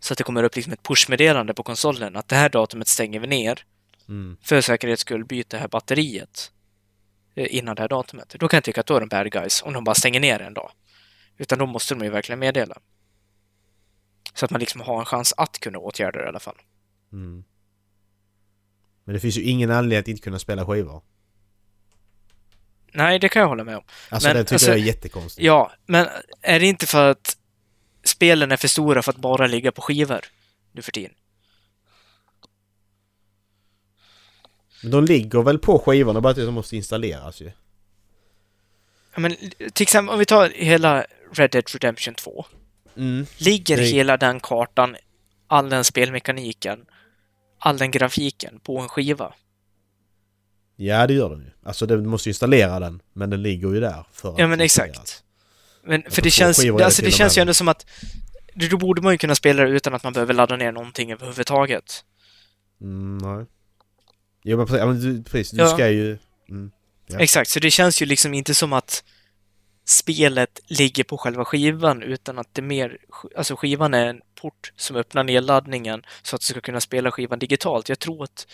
Så att det kommer upp liksom ett pushmeddelande på konsolen att det här datumet stänger vi ner. Mm. För säkerhets skull byta det här batteriet eh, innan det här datumet. Då kan jag tycka att då är de bad guys om de bara stänger ner en dag. Utan då måste de ju verkligen meddela. Så att man liksom har en chans att kunna åtgärda det i alla fall. Mm. Men det finns ju ingen anledning att inte kunna spela skivor. Nej, det kan jag hålla med om. Alltså Men, det tycker alltså, jag är jättekonstigt. Ja, men är det inte för att spelen är för stora för att bara ligga på skivor nu för tiden? Men de ligger väl på skivorna, bara att de måste installeras ju. Ja, men till exempel om vi tar hela Red Dead Redemption 2. Mm. Ligger Det- hela den kartan, all den spelmekaniken, all den grafiken på en skiva? Ja det gör den ju. Alltså du måste ju installera den, men den ligger ju där för Ja att men installeras. exakt. Men för det känns, alltså, det känns ju ändå som att då borde man ju kunna spela det utan att man behöver ladda ner någonting överhuvudtaget. Mm, nej. Jo men precis, ja, men du, precis, du Ja. ska ju... Mm. Ja. Exakt, så det känns ju liksom inte som att spelet ligger på själva skivan utan att det mer, alltså skivan är en port som öppnar nedladdningen så att du ska kunna spela skivan digitalt. Jag tror att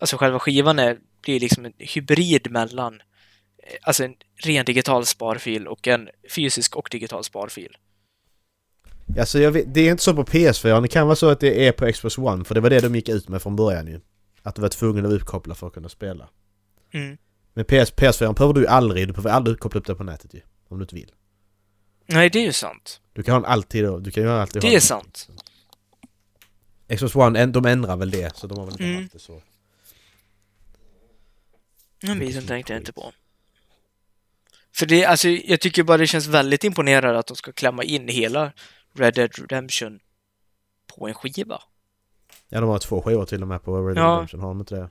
alltså själva skivan är, blir liksom en hybrid mellan eh, alltså en ren digital sparfil och en fysisk och digital sparfil. Alltså jag vet, det är inte så på PS4, det kan vara så att det är på Xbox One för det var det de gick ut med från början ju. Att du var tvungen att uppkoppla för att kunna spela. Mm. Men PS, PS4 behöver du ju aldrig, du behöver aldrig koppla upp det på nätet ju. Om du inte vill. Nej, det är ju sant. Du kan ha den alltid du kan ju alltid Det är sant. Xbox One, de ändrar väl det så de har väl inte Mm. haft det så. Den biten tänkte jag inte på. För det, alltså, jag tycker bara det känns väldigt imponerande att de ska klämma in hela Red Dead Redemption på en skiva. Ja de har två skivor till och med på Red Dead Ja. Redemption, har de inte det?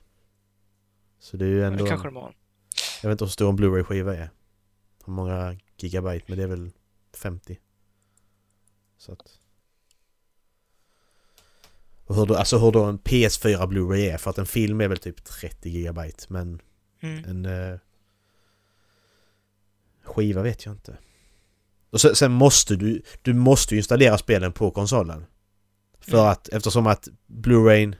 Så det är ju ändå... Det kanske de har. Jag vet inte hur stor en Blu-ray-skiva är. Hur många gigabyte, men det är väl 50. Så att... Och hur då, alltså hur då en PS4 Blu-ray är, för att en film är väl typ 30 gigabyte, men Mm. en... Eh, skiva vet jag inte. Och sen, sen måste du, du måste ju installera spelen på konsolen. För Mm. att eftersom att Blu-rayn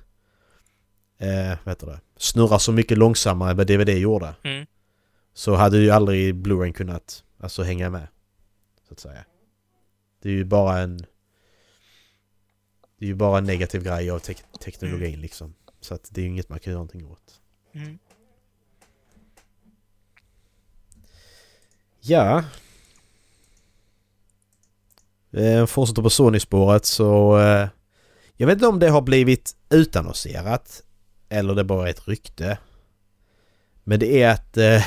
eh, vad heter det, snurrar så mycket långsammare än vad DVD gjorde. Mm. Så hade ju aldrig Blu-ray kunnat alltså hänga med. Så att säga. Det är ju bara en... Det är ju bara en negativ grej av tek- teknologin liksom. Så att det är ju inget man kan göra någonting åt. Mm. Ja. Eh, fortsätter på Sony-spåret så... Eh, jag vet inte om det har blivit utannonserat. Eller det bara är ett rykte. Men det är att... Eh,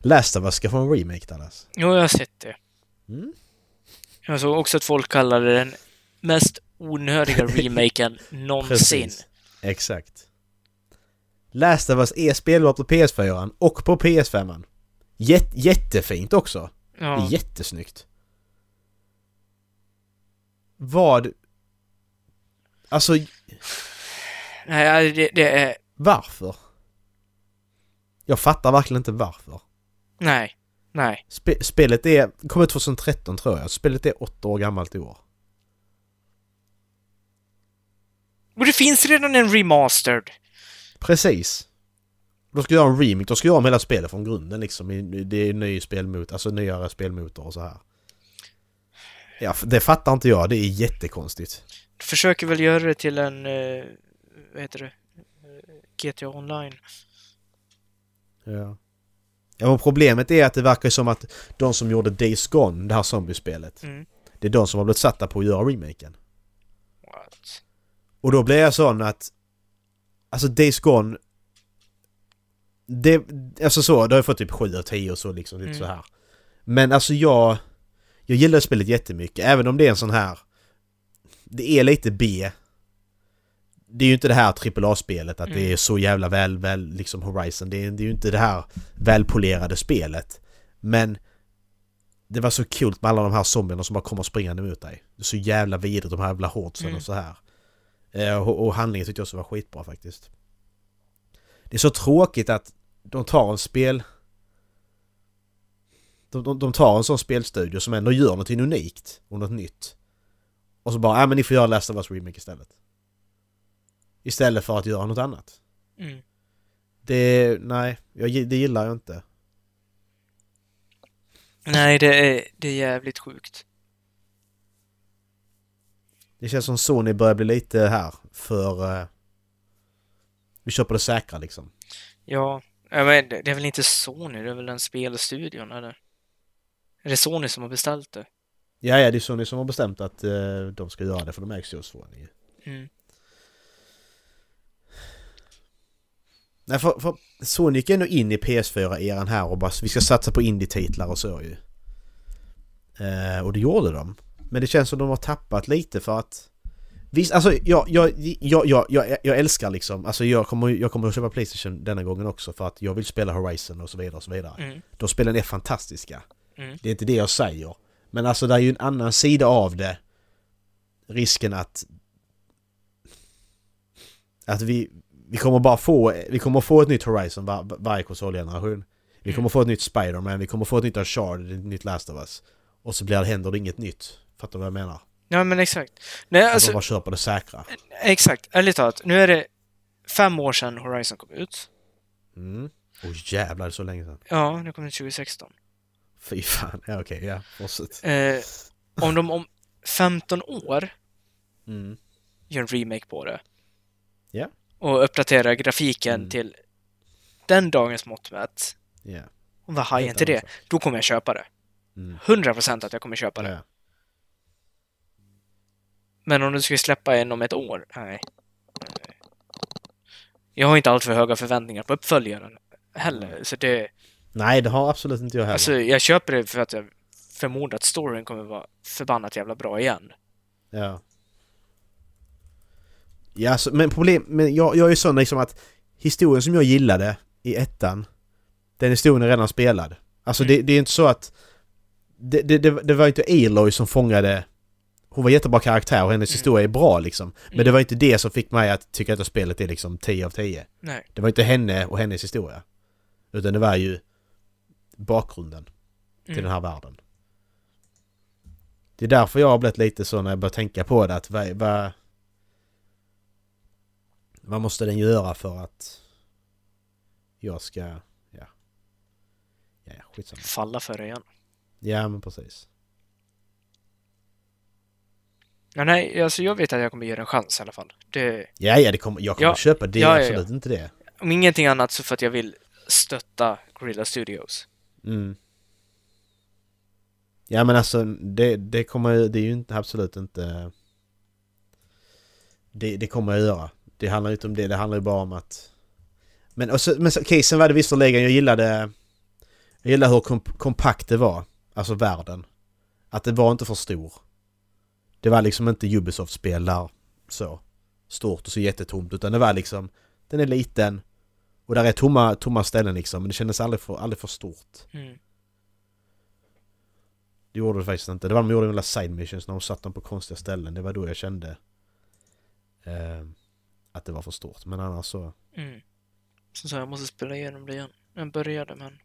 Last of Us ska få en remake Dallas. Jo, jag har sett det. Mm. Jag såg också att folk kallade den mest onödiga (laughs) remaken någonsin. Exakt. Last of Us är spelbart på PS4 och på PS5. Jät- jättefint också. Det är Ja. jättesnyggt. Vad... Alltså, Nej, det, det är... varför? Jag fattar verkligen inte varför. Nej. Nej. Spe- spelet är... kom ut 2013 tror jag. Spelet är åtta år gammalt i år. Och det finns redan en remastered. Precis. De ska göra en remake. De ska göra om hela spelet från grunden liksom. Det är ny spelmotor, alltså nyare spelmotor och så här. Ja, det fattar inte jag. Det är jättekonstigt. Försöker väl göra det till en... eh, vad heter det? Eh, GTA Online. Ja. Men problemet är att det verkar som att de som gjorde Days Gone, det här zombiespelet, Mm. det är de som har blivit satta på att göra remaken. What? Och då blir jag sån att... Alltså Days Gone... Det, alltså så, det har jag fått typ 7 av 10 och så liksom, lite Mm. så här. Men alltså jag... Jag gillar spelet jättemycket, även om det är en sån här... Det är lite B. Det är ju inte det här AAA-spelet, att det Mm. är så jävla väl, väl liksom Horizon. Det är, det är ju inte det här välpolerade spelet. Men... Det var så kul med alla de här zombierna som bara kommer springande mot dig. Det är så jävla vidrigt, de här jävla hårdsen Mm. och så här. Eh, Och, och handlingen tyckte jag också var skitbra faktiskt. Det är så tråkigt att de tar en spel... De, de, de tar en sån spelstudio som ändå gör någonting unikt och något nytt. Och så bara, ja men ni får göra Last of Us Remake istället. Istället för att göra något annat. Mm. Det, nej, jag, det gillar jag inte. Nej, det är, det är jävligt sjukt. Det känns som Sony börjar bli lite här för... eh, vi kör på det säkra liksom. Ja, men, det är väl inte Sony, det är väl den spelstudion, eller? Är det Sony som har beställt det? Ja, ja, det är Sony som har bestämt att eh, de ska göra det för de ägs ju av Sony. Mm. Nej, för, för Sony gick ändå in i PS4-eran här och bara vi ska satsa på indie-titlar och så ju. Eh, och det gjorde de. Men det känns som de har tappat lite för att... Visst, alltså jag, jag, jag, jag, jag, jag älskar liksom, alltså jag kommer, jag kommer att köpa Playstation denna gången också för att jag vill spela Horizon och så vidare och så vidare. Mm. De spelen är fantastiska. Mm. Det är inte det jag säger. Men alltså det är ju en annan sida av det. Risken att... Att vi, vi kommer bara få, vi kommer få ett nytt Horizon var, varje konsolgeneration. Vi kommer få ett nytt Spider-Man, vi kommer få ett nytt Uncharted, ett nytt Last of Us. Och så blir det, händer det inget nytt. Fattar du vad jag menar? Ja, men exakt. Nej, Alltså, alltså, bara kör på det säkra. exakt. Ärligt talat, nu är det fem år sedan Horizon kom ut. Mm. Åh jävlar, det är så länge sedan. Ja, det kom ut 2016. Fy fan, ja okej, ja. Fortsätt. Eh, om de om 15 år Mm. gör en remake på det. Ja. Och uppdaterar grafiken Mm. till den dagens mått mätt. Ja. Och vad hajar inte det? Då kommer jag köpa det. Mm. 100% att jag kommer köpa det. Ja. Men om du skulle släppa en om ett år? Nej. Jag har inte alltför höga förväntningar på uppföljaren heller. Så det... Nej, det har absolut inte jag heller. Alltså, jag köper det för att jag förmodar att storyn kommer vara förbannat jävla bra igen. Ja. Ja, alltså, men problem... Men jag, jag är ju sån liksom att historien som jag gillade i ettan, den historien är redan spelad. Alltså Mm. det, det är inte så att... Det, det, det, var inte Aloy som fångade... Hon var jättebra karaktär och hennes Mm. historia är bra liksom. Men Mm. det var inte det som fick mig att tycka att spelet är liksom 10 av 10. Nej. Det var inte henne och hennes historia. Utan det var ju bakgrunden till Mm. den här världen. Det är därför jag har blivit lite så när jag börjar tänka på det att vad, vad, vad måste den göra för att jag ska... Ja. Ja, skitsamma. Falla för det igen. Ja, men precis. Ja, nej, alltså jag vet att jag kommer ge det en chans i alla fall. Det, Ja, ja, det kommer, jag kommer Ja, köpa det. ja, ja. absolut inte det. om ingenting annat så för att jag vill stötta Gorilla Studios. Mm. Ja, men alltså det, det kommer det är ju inte, absolut inte... Det, det kommer jag göra. Det handlar inte om det, det handlar ju bara om att... Men, och så, men okej, sen var det visserligen, jag gillade... Jag gillade hur komp kompakt det var. Alltså världen. Att det var inte för stor. Det var liksom inte Ubisoft-spel där så stort och så jättetomt utan det var liksom... Den är liten och där är tomma, tomma ställen liksom men det kändes aldrig för, aldrig för stort. Mm. Det gjorde det faktiskt inte. Det var de gjorde några side missions när de satt dem på konstiga ställen. Det var då jag kände eh, att det var för stort. Men annars så... Mm. Så sa jag, jag måste spela igenom det igen. Jag började, men...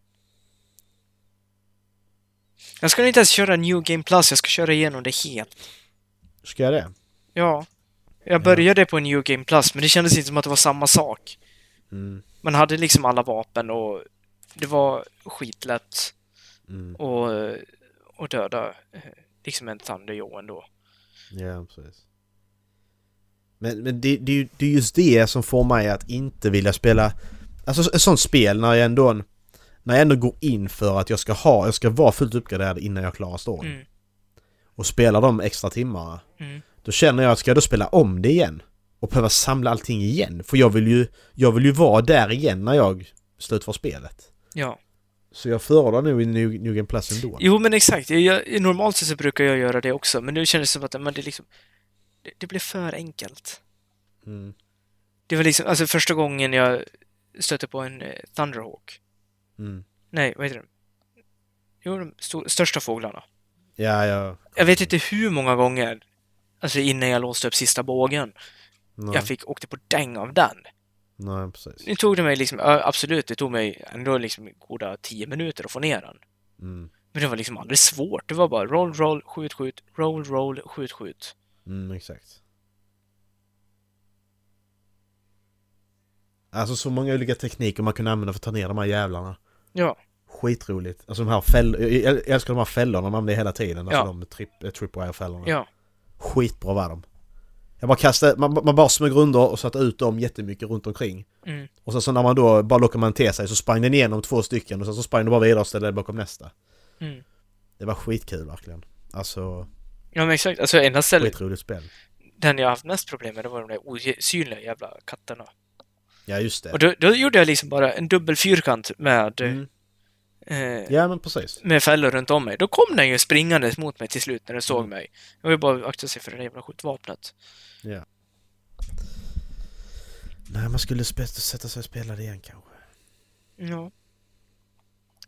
Jag ska inte ens köra New Game Plus, jag ska köra igenom det helt. Ska jag det? Ja. Jag började på New Game Plus, men det kändes inte som att det var samma sak. Mm, Man hade liksom alla vapen och det var skitlätt mm, och döda eh, liksom en Thunder Joe ändå. ja, precis. Men, men det, det, det är just det som får mig att inte vilja spela... Alltså ett sånt spel när jag ändå... När jag ändå går in för att jag ska ha, jag ska vara fullt uppgraderad innan jag klarar storyn. Mm. Och spela de extra timmarna. Mm. Då känner jag att ska jag då spela om det igen? Och behöva samla allting igen? För jag vill ju, jag vill ju vara där igen när jag slutför spelet. Ja. Så jag föredrar nog i New, New Game Plus ändå. Jo, men exakt. Jag, normalt sett så brukar jag göra det också, men nu kändes det som att men det liksom... Det, det blev för enkelt. Mm. Det var liksom, alltså första gången jag stötte på en eh, Thunderhawk. Mm. Nej, vad heter den? Jo, de stor, största fåglarna. Ja, ja. Jag vet inte hur många gånger, alltså innan jag låste upp sista bågen, Nej, jag fick åkte på däng av den. nej precis. Nu tog det mig liksom, absolut, det tog mig ändå liksom goda tio minuter att få ner den. Mm. Men det var liksom aldrig svårt. Det var bara roll, roll, skjut, skjut, roll, roll, skjut, skjut. Mm, exakt. Alltså så många olika tekniker man kan använda för att ta ner de här jävlarna. Ja. Skitroligt. Alltså de här fäll... Jag älskar de här fällorna man använder hela tiden. Alltså Ja. de trip, tripwire-fällorna. Ja. Skitbra var de. Jag bara kastade, man, man bara smög runt och satte ut dem jättemycket runt omkring. Mm. Och sen så när man då bara lockade man till sig så sprang den igenom två stycken och sen så sprang den bara vidare och ställde bakom nästa. Mm. Det var skitkul verkligen. Alltså, Ja men exakt. Alltså enda stället, skitroligt spel. den jag haft mest problem med, det var de där osynliga jävla katterna. Ja just det. Och då, då gjorde jag liksom bara en dubbel fyrkant med, Mm. eh, Ja men precis. med fällor runt om mig. Då kom den ju springandes mot mig till slut när den såg Mm. mig. Jag vill bara akta sig för det där jävla skjutvapnet. Ja. Nej man skulle sätta sig och spela det igen kanske. Ja.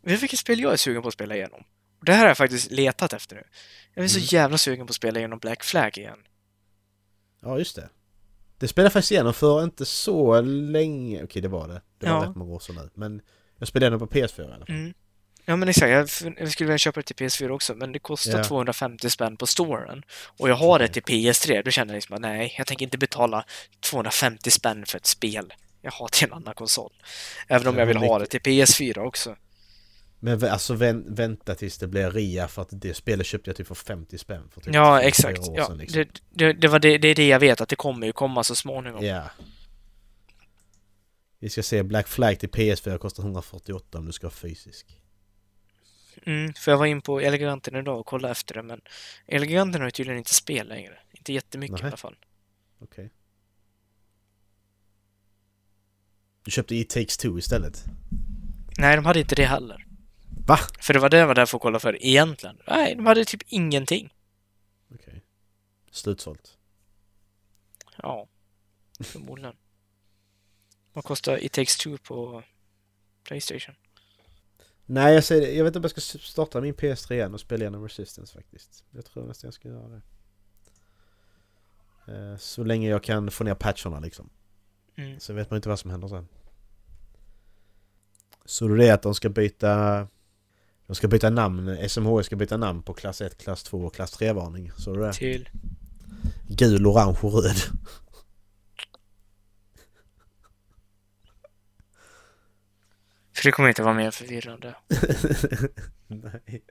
Vet du vilket spel jag är sugen på att spela igenom? Och det här har jag faktiskt letat efter nu. Jag är så Mm. jävla sugen på att spela igenom Black Flag igen. Ja just det. Det spelade jag faktiskt igenom för inte så länge. Okej det var det. Det var Ja. rätt många år sedan nu. Men jag spelade den på PS4 i alla fall. Mm. Ja men exakt, jag, skulle vilja köpa det till PS4 också, men det kostar Ja. 250 spänn på storen. Och jag har det till PS3, då känner jag liksom att nej, jag tänker inte betala 250 spänn för ett spel. Jag har till en annan konsol. Även om Ja, jag vill ha det till PS4 också. Men alltså vän, vänta tills det blir rea för att det spelet köpte jag typ för 50 spänn för typ Ja, exakt. år Ja, sedan, liksom. det, det, det, var det, det är det jag vet, att det kommer ju komma så småningom. Ja. Vi ska se, Black Flag till PS4 kostar 148 om du ska ha fysisk. Mm, för jag var in på Eleganten idag och kollade efter det, men Eleganten har ju tydligen inte spel längre. Inte jättemycket i Nej. alla fall. Okej. Du köpte It Takes Two istället? Nej, de hade inte det heller. Va? För det var det jag var där för att kolla för egentligen. Nej, de hade typ ingenting. Okej. Slutsålt. Ja, förmodligen. Vad kostar It takes two på Playstation? Nej, jag säger det. Jag vet inte om jag ska starta min PS3 igen och spela igenom Resistance faktiskt. Jag tror nästan jag ska göra det. Eh, Så länge jag kan få ner patcherna liksom. Mm. Så vet man inte vad som händer sen. Så det är att de ska byta... De ska byta namn. SMH ska byta namn på klass 1, klass 2 och klass 3-varning. Så det Till... Gul, orange och röd. För det kommer inte vara mer förvirrande. (laughs) Nej.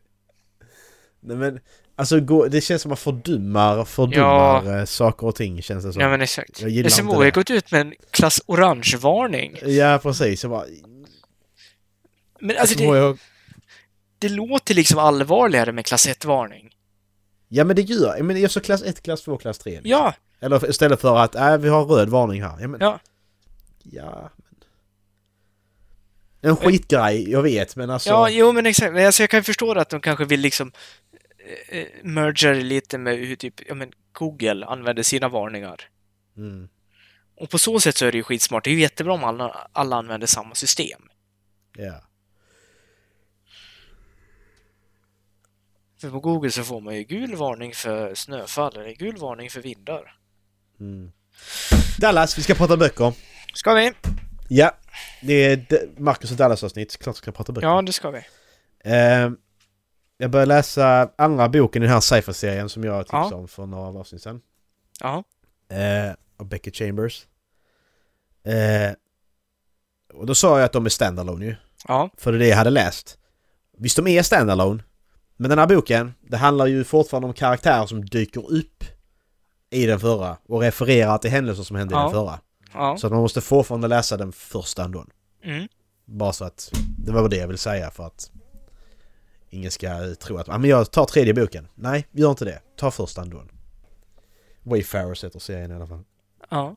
Nej men, alltså det känns som att man fördummar, fördummar eh, saker och ting känns det som. Ja, men exakt. Jag gillar inte har gått ut med en klass orange-varning. Ja precis, jag bara... Men alltså, SMH det, det låter liksom allvarligare med klass 1-varning. Ja men det gör men jag sa klass 1, klass 2, klass 3. liksom. Ja, Eller istället för att, äh, vi har röd varning här. Ja men... Ja. Ja, men... En skitgrej, jag vet men alltså... ja, jo men exakt. Men Alltså, jag kan ju förstå att de kanske vill liksom eh, eh, merga det lite med hur typ, ja men Google använder sina varningar. Mm. Och på så sätt så är det ju skitsmart. Det är ju jättebra om alla, alla använder samma system. Ja. För på Google så får man ju gul varning för snöfall eller gul varning för vindar. Mm. Dallas, vi ska prata böcker. Ska vi? Ja, det är Marcus och Dallas avsnitt. Klart vi ska prata böcker. Ja, det ska vi. Eh, jag började läsa andra boken i den här sci-fi-serien som jag tipsade Ja. om för några avsnitt sedan. Ja. Eh, av Beckett Chambers. Eh, och då sa jag att de är standalone ju. Ja. För det är det jag hade läst. Visst, de är standalone. Men den här boken, det handlar ju fortfarande om karaktärer som dyker upp i den förra och refererar till händelser som hände i Ja. den förra. Ja. Så att man måste fortfarande läsa den första ändå. Mm. Bara så att det var det jag vill säga för att ingen ska tro att ah, men jag tar tredje boken. Nej, gör inte det. Ta första ändå. Wayfarers heter serien i alla fall. Ja.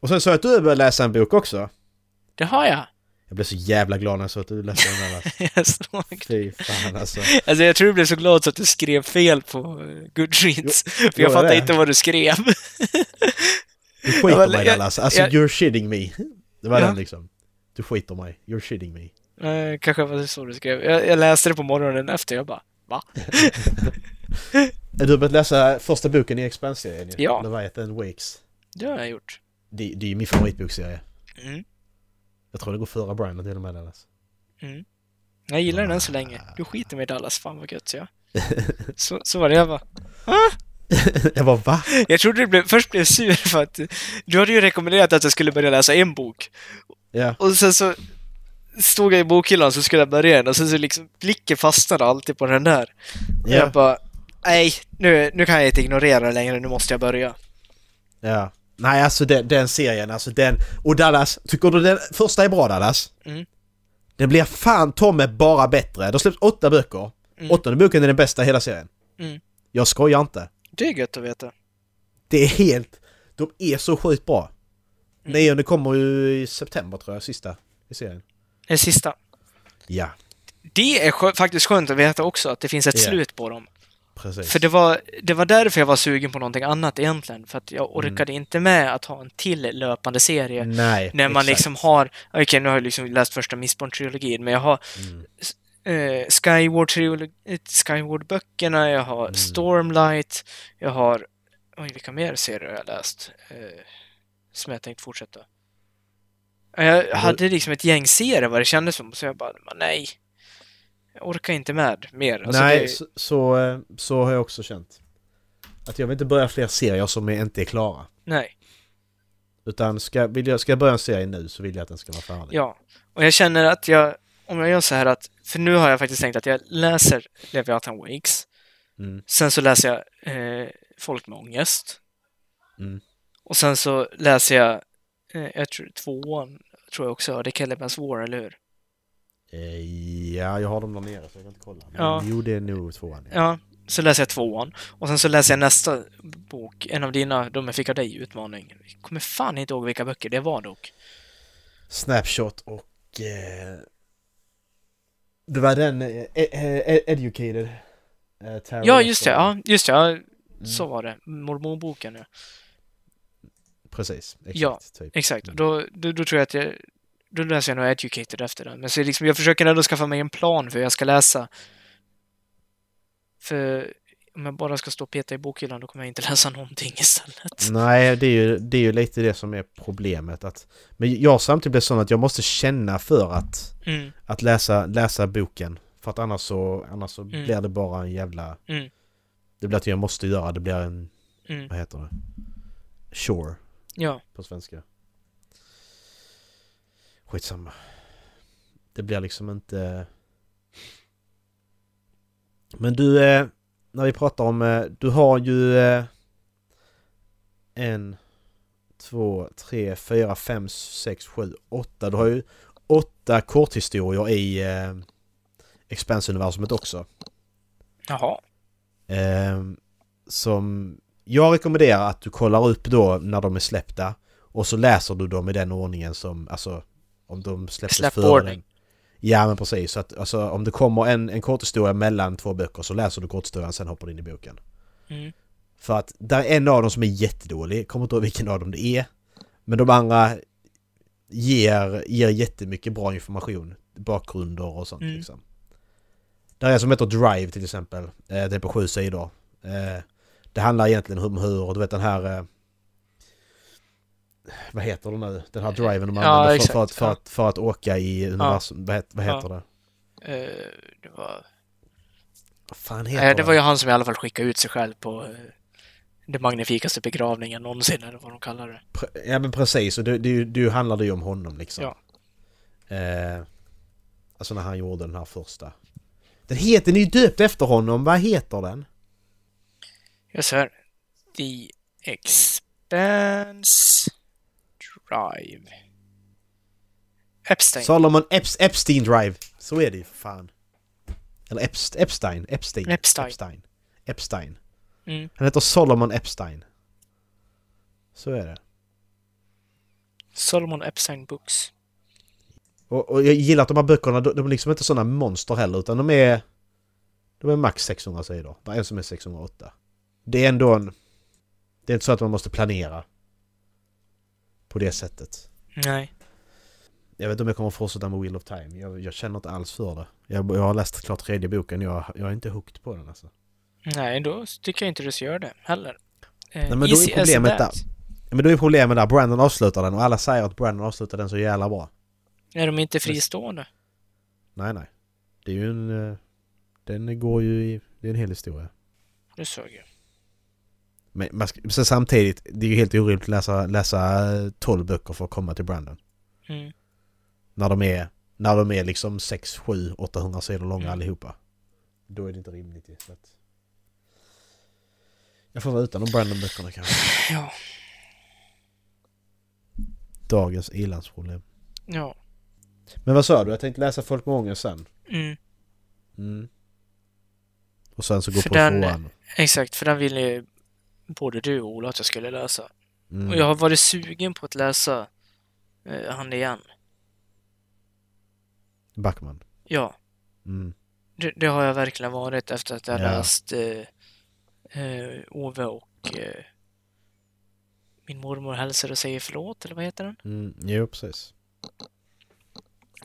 Och sen sa jag att du har börjat läsa en bok också. Det har jag. Jag blev så jävla glad när jag såg att du läste den här. (laughs) Jag såg. Fy fan alltså. Alltså jag tror du blev så glad så att du skrev fel på eh, Goodreads. För jag det? inte vad du skrev. Du skiter mig Dallas. Alltså jag- you're shitting me. Det var Ja. den liksom. Du skiter mig. You're shitting me. Eh, kanske var det så du skrev. Jag, jag läste det på morgonen efter. Jag bara, va? (laughs) Du har börjat läsa första boken i Expanse-serien. Ja. Leviathan Wakes. Det har jag gjort. Det, det är ju min favoritbokserie. Mm. Jag tror det går före Brian till och med Dallas. Mm. Jag gillar den än så länge. Du skiter i Dallas. Fan vad gött, jag. (laughs) Så, så var det. Jag bara, ah, (laughs) jag bara va? Jag trodde du blev, först blev sur för att du hade ju rekommenderat att jag skulle börja läsa en bok. Ja. Och sen så stod jag i bokhyllan så skulle jag börja den och sen så liksom blicken fastnade alltid på den där. Och Ja. jag bara, nej, nu, nu kan jag inte ignorera det längre, nu måste jag börja. Ja. Nej, alltså den, den serien, alltså den... Och Dallas, tycker du den första är bra Dallas? Mm. Den blir fan Tomme bara bättre. Det släpps åtta böcker. Mm. Åttonde boken är den bästa i hela serien. Mm. Jag skojar inte. Det är gött att veta. Det är helt... De är så sjukt bra. Mm. Nionde kommer ju i september tror jag, sista i serien. Det sista. Ja, Det är skö- faktiskt skönt att veta också att det finns ett Ja. slut på dem. Precis. För det var, det var därför jag var sugen på någonting annat egentligen. För att jag orkade inte med att ha en till löpande serie. Nej, När man exakt. liksom har, okej nu har jag liksom läst första Mistborn-trilogin, men jag har Mm. eh, Skyward, Skyward-böckerna, jag har Mm. Stormlight, jag har, oj vilka mer serier har jag läst? Eh, som jag tänkt fortsätta. Jag hade liksom ett gäng serier vad det kändes som, så jag bara, nej. Jag orkar inte med mer. Alltså, Nej, det, så, så, eh, så har jag också känt. Att jag vill inte börja fler serier som inte är klara. nej. Utan ska, vill jag, ska jag börja en serie nu så vill jag att den ska vara färdig. Ja, och jag känner att jag, om jag gör så här att, för nu har jag faktiskt tänkt att jag läser Leviathan Wakes, Mm. sen så läser jag eh, Folk med ångest, Mm. och sen så läser jag, eh, jag tror tvåan, tror jag också, det är Caliban's War, eller hur? Eh, Ja, jag har dem där nere så jag kan inte kolla. Men Ja. Jo, det är nog tvåan. Ja. Ja, så läser jag tvåan, och sen så läser jag nästa bok, en av dina, de jag fick av dig, utmaning. Jag kommer fan inte ihåg vilka böcker det var dock. Snapshot och... Eh, det var den eh, eh, eh, Educated. Eh, Ja, just det, ja, just det, ja, Mm. så var det. Mormonboken, ja. Precis, exakt. Ja, typ. Exakt, Mm. då, då, då tror jag att jag... Då läser jag nog Educated efter den. Men så liksom, jag försöker ändå skaffa mig en plan för hur jag ska läsa. För om jag bara ska stå och peta i bokhyllan då kommer jag inte (laughs) läsa någonting istället. Nej, det är, ju, det är ju lite det som är problemet. Att, men jag samtidigt blir sån att jag måste känna för att, Mm, att läsa, läsa boken. För att annars så, annars så Mm. blir det bara en jävla... mm, Det blir att jag måste göra, det blir en... mm. Vad heter det? Sure Ja, på svenska. Skitsamma. Det blir liksom inte... Men du, eh, när vi pratar om... Eh, du har ju... Eh, en, två, tre, fyra, fem, sex, sju, åtta. Du har ju åtta korthistorier i eh, Expanse-universumet också. jaha. Eh, som jag rekommenderar att du kollar upp då när de är släppta. Och så läser du dem i den ordningen som, alltså om de släpptes Släppordning. den. Ja men precis, så att alltså, om det kommer en, en korthistoria mellan två böcker så läser du korthistorien sen hoppar du in i boken. Mm, För att där är en av dem som är jättedålig, kommer inte ihåg vilken av dem det är. Men de andra ger, ger jättemycket bra information, bakgrunder och sånt Mm. liksom. Där är en som heter Drive till exempel, eh, det är på sju sidor. Eh, det handlar egentligen om hur, du vet den här... Vad heter det nu? Den här driven de Ja, använder för, exakt, för, att, för, ja. att, för att åka i universum. Vad, het- vad heter det? eh, det var... Vad fan heter Eh, det var ju han som i alla fall skickade ut sig själv på eh, det magnifikaste begravningen någonsin, eller vad de kallar det. Pre- Ja men precis, och det, det, det handlar ju om honom liksom. Ja. Eh, alltså när han gjorde den här första. Den heter, den är ju döpt efter honom, vad heter den? Jag ser The Expanse Drive. Epstein. Solomon Eps, Epstein Drive. Så är det ju för fan. Eller Epst, Epstein, Epstein. Epstein. Epstein. Epstein. Mm. Han heter Solomon Epstein. Så är det. Solomon Epstein Books. Och, och jag gillar att de här böckerna, de, de är liksom inte sådana monster heller utan de är... De är max 600 sidor. Det är en som är 608. Det är ändå en... Det är inte så att man måste planera. På det sättet. Nej. Jag vet inte om jag kommer att fortsätta med Wheel of Time. Jag, jag känner inte alls för det. Jag, jag har läst klart tredje boken. Jag, jag är inte hooked på den alltså. Nej, då tycker jag inte du ska göra det heller. Eh, Nej, men då är easy problemet där. Men då är problemet där. Brandon avslutar den och alla säger att Brandon avslutar den så jävla bra. Är de inte fristående? Nej, nej. Det är ju en... eh, Den går ju i... Det är en hel historia. Det sög ju. Men man ska, sen samtidigt, det är ju helt orimligt att läsa, läsa 12 böcker för att komma till Brandon. Mm. När de är, när de är liksom 6, 7, 800 sidor långa Mm. allihopa. Då är det inte rimligt ju. så att- Jag får vara utan de Brandon-böckerna kanske. (sighs) Ja. Dagens ilandsproblem. Ja. Men vad sa du? Jag tänkte läsa Folk med ångest sen. Mm. Mm. Och sen så gå För på den- tvåan. Exakt, för den ville ju både du och Ola att jag skulle läsa. Mm. Och jag har varit sugen på att läsa eh, han igen. Backman. Ja, Mm. det, det har jag verkligen varit efter att jag Ja. läst eh, eh, Ove och eh, Min mormor hälsar och säger förlåt, eller vad heter den? Mm. Jo, precis.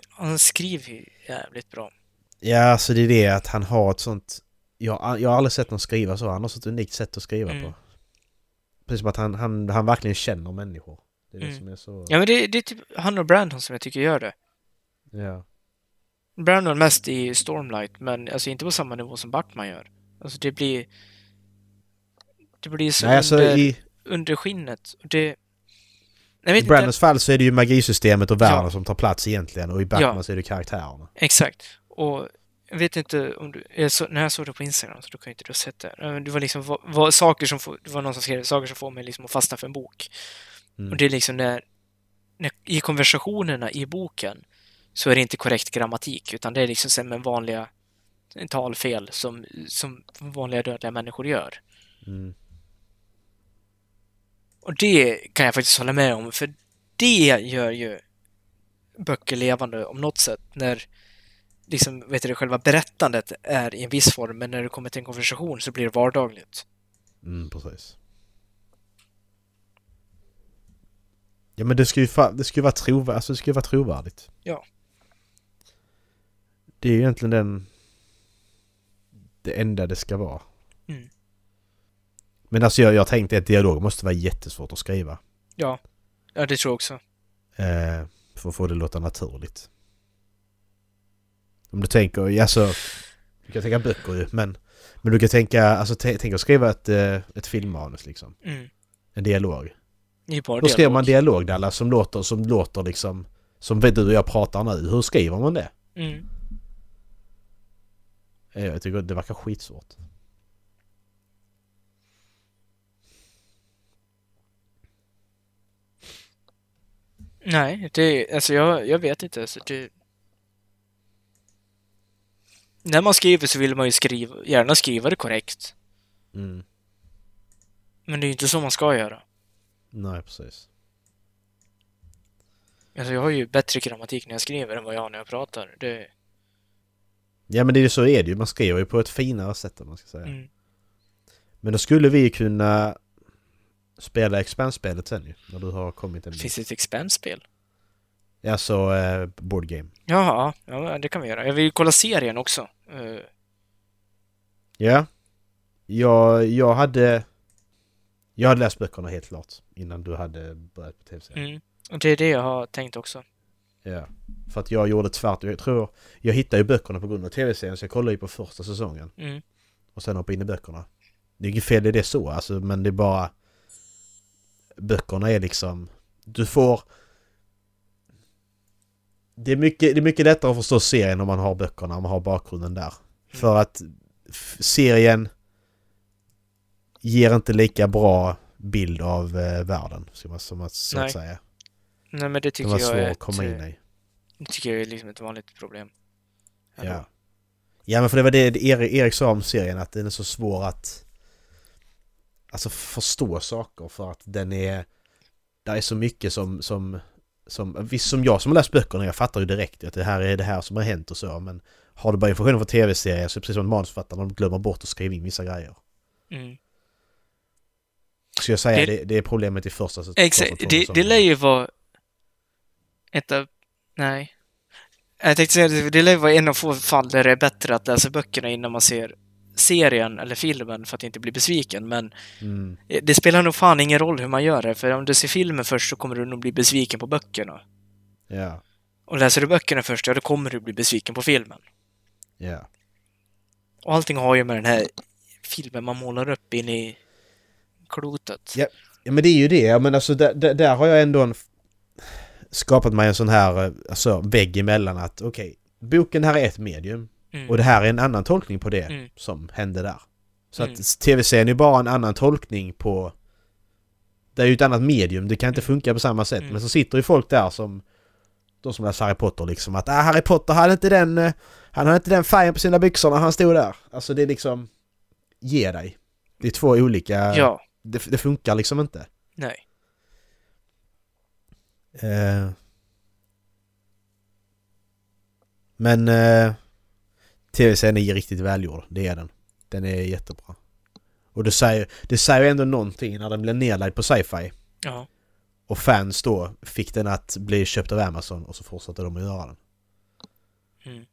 Han skriver ju jävligt bra. Ja, alltså det är det att han har ett sånt... Jag, jag har aldrig sett någon skriva så. Han har ett unikt sätt att skriva Mm. på. Precis som att han, han, han verkligen känner människor. Det är det Mm. som är så... Ja, men det, det är typ han och Brandon som jag tycker gör det. Ja. Brandon mest i Stormlight, men alltså inte på samma nivå som Backman gör. Alltså det blir... Det blir så Nej, alltså under, i, under skinnet. Det... I Brandons fall så är det ju magisystemet och världen Ja. som tar plats egentligen. Och i Batman så är det karaktärerna. inte... Exakt. Och jag vet inte om du... Jag så, när jag såg det på Instagram så då kan inte du ha sett det. Det var liksom vad, vad, saker som får, Det var någon som skrev saker som får mig liksom att fastna för en bok. Mm. Och det är liksom när, när... I konversationerna i boken så är det inte korrekt grammatik, utan det är liksom som en vanliga talfel som, som vanliga dödliga människor gör. Mm. Och det kan jag faktiskt hålla med om, för det gör ju böcker levande om något sätt. När liksom, vet du, själva berättandet är i en viss form, men när det kommer till en konversation så blir det vardagligt. Mm, precis. Ja men det ska ju, det ska ju vara trovärdigt. Alltså det ska vara trovärdigt. Ja. Det är ju egentligen den... Det enda det ska vara. Mm. Men alltså jag, jag tänkte att dialog måste vara jättesvårt att skriva. Ja, ja det tror jag också. Eh, för att få det att låta naturligt. Om du tänker, alltså... Du kan tänka böcker ju, men... Men du kan tänka, alltså tänk att skriva ett, eh, ett filmmanus liksom. Mm. En dialog. Då skriver man dialog. dialog Dallas som låter, som låter liksom... Som du och jag pratar nu. Hur skriver man det? Mm. Eh, Jag tycker det verkar skitsvårt. Nej, det alltså jag, jag vet inte. Alltså det... När man skriver så vill man ju skriva, gärna skriva det korrekt. Mm. Men det är ju inte så man ska göra. Nej, precis. Alltså jag har ju bättre grammatik när jag skriver än vad jag har när jag pratar. Det... Ja men det är ju så är det ju. Man skriver ju på ett finare sätt om man ska säga. Mm. Men då skulle vi ju kunna spela expandspelet sen ju. När du har kommit en bit. Finns det ett expenspel? Alltså eh, board game. Jaha, ja det kan vi göra. Jag vill kolla serien också. Eh, Ja. Jag, jag hade... Jag hade läst böckerna helt klart. Innan du hade börjat på tv-serien. mm. Och det är det jag har tänkt också. Ja. För att jag gjorde tvärt. Jag tror... Jag hittade ju böckerna på grund av tv-serien så jag kollade ju på första säsongen. Mm. Och sen hoppade in i böckerna. Det är inget fel i det så alltså, men det är bara... Böckerna är liksom... Du får... Det är mycket, det är mycket lättare att förstå serien om man har böckerna, om man har bakgrunden där. För att serien ger inte lika bra bild av eh, världen, ska man, som man, så Nej. att säga. Nej men det Det tycker jag svårt är att komma ett, in i. Det tycker jag är liksom ett vanligt problem. Ändå. Ja. Ja men för det var det Erik, Erik sa om serien att den är så svår att Alltså förstå saker för att den är Där är så mycket som som som, visst som jag som har läst böckerna, jag fattar ju direkt att det här är det här som har hänt och så men Har du bara information från tv-serier så är det precis som manusförfattare, de glömmer bort att skriva in vissa grejer. Mm. Så jag säger Det- det, det är problemet i första säsongen. Exakt, det, det lär ju vara ett av... Nej. Jag tänkte säga det, det lär ju vara en av få fall där det är bättre att läsa böckerna innan man ser serien eller filmen för att inte bli besviken, men Mm, det spelar nog fan ingen roll hur man gör det, för om du ser filmen först så kommer du nog bli besviken på böckerna. ja, Och läser du böckerna först, ja då kommer du bli besviken på filmen. ja. Och allting har ju med den här filmen man målar upp in i klotet. Ja. Ja men det är ju det, men alltså där, där, där har jag ändå en, skapat mig en sån här eh, alltså, vägg emellan att okej, boken här är ett medium Mm. och det här är en annan tolkning på det Mm. som hände där. Så Mm. att tv-serien är bara en annan tolkning på... Det är ju ett annat medium, det kan inte Mm. funka på samma sätt. Mm. Men så sitter ju folk där som... De som läser Harry Potter liksom att ah, Harry Potter hade inte den... eh, Han hade inte den färgen på sina byxor när han stod där. Alltså det är liksom... Ge dig. Det är två olika... Ja, Det, det funkar liksom inte. nej. Eh, men eh, tv-serien är riktigt välgjord, det är den. Den är jättebra. Och det säger, det säger ändå någonting när den blev nedlagd på sci-fi. Ja. Och fans då fick den att bli köpt av Amazon och så fortsatte de att göra den. Mm.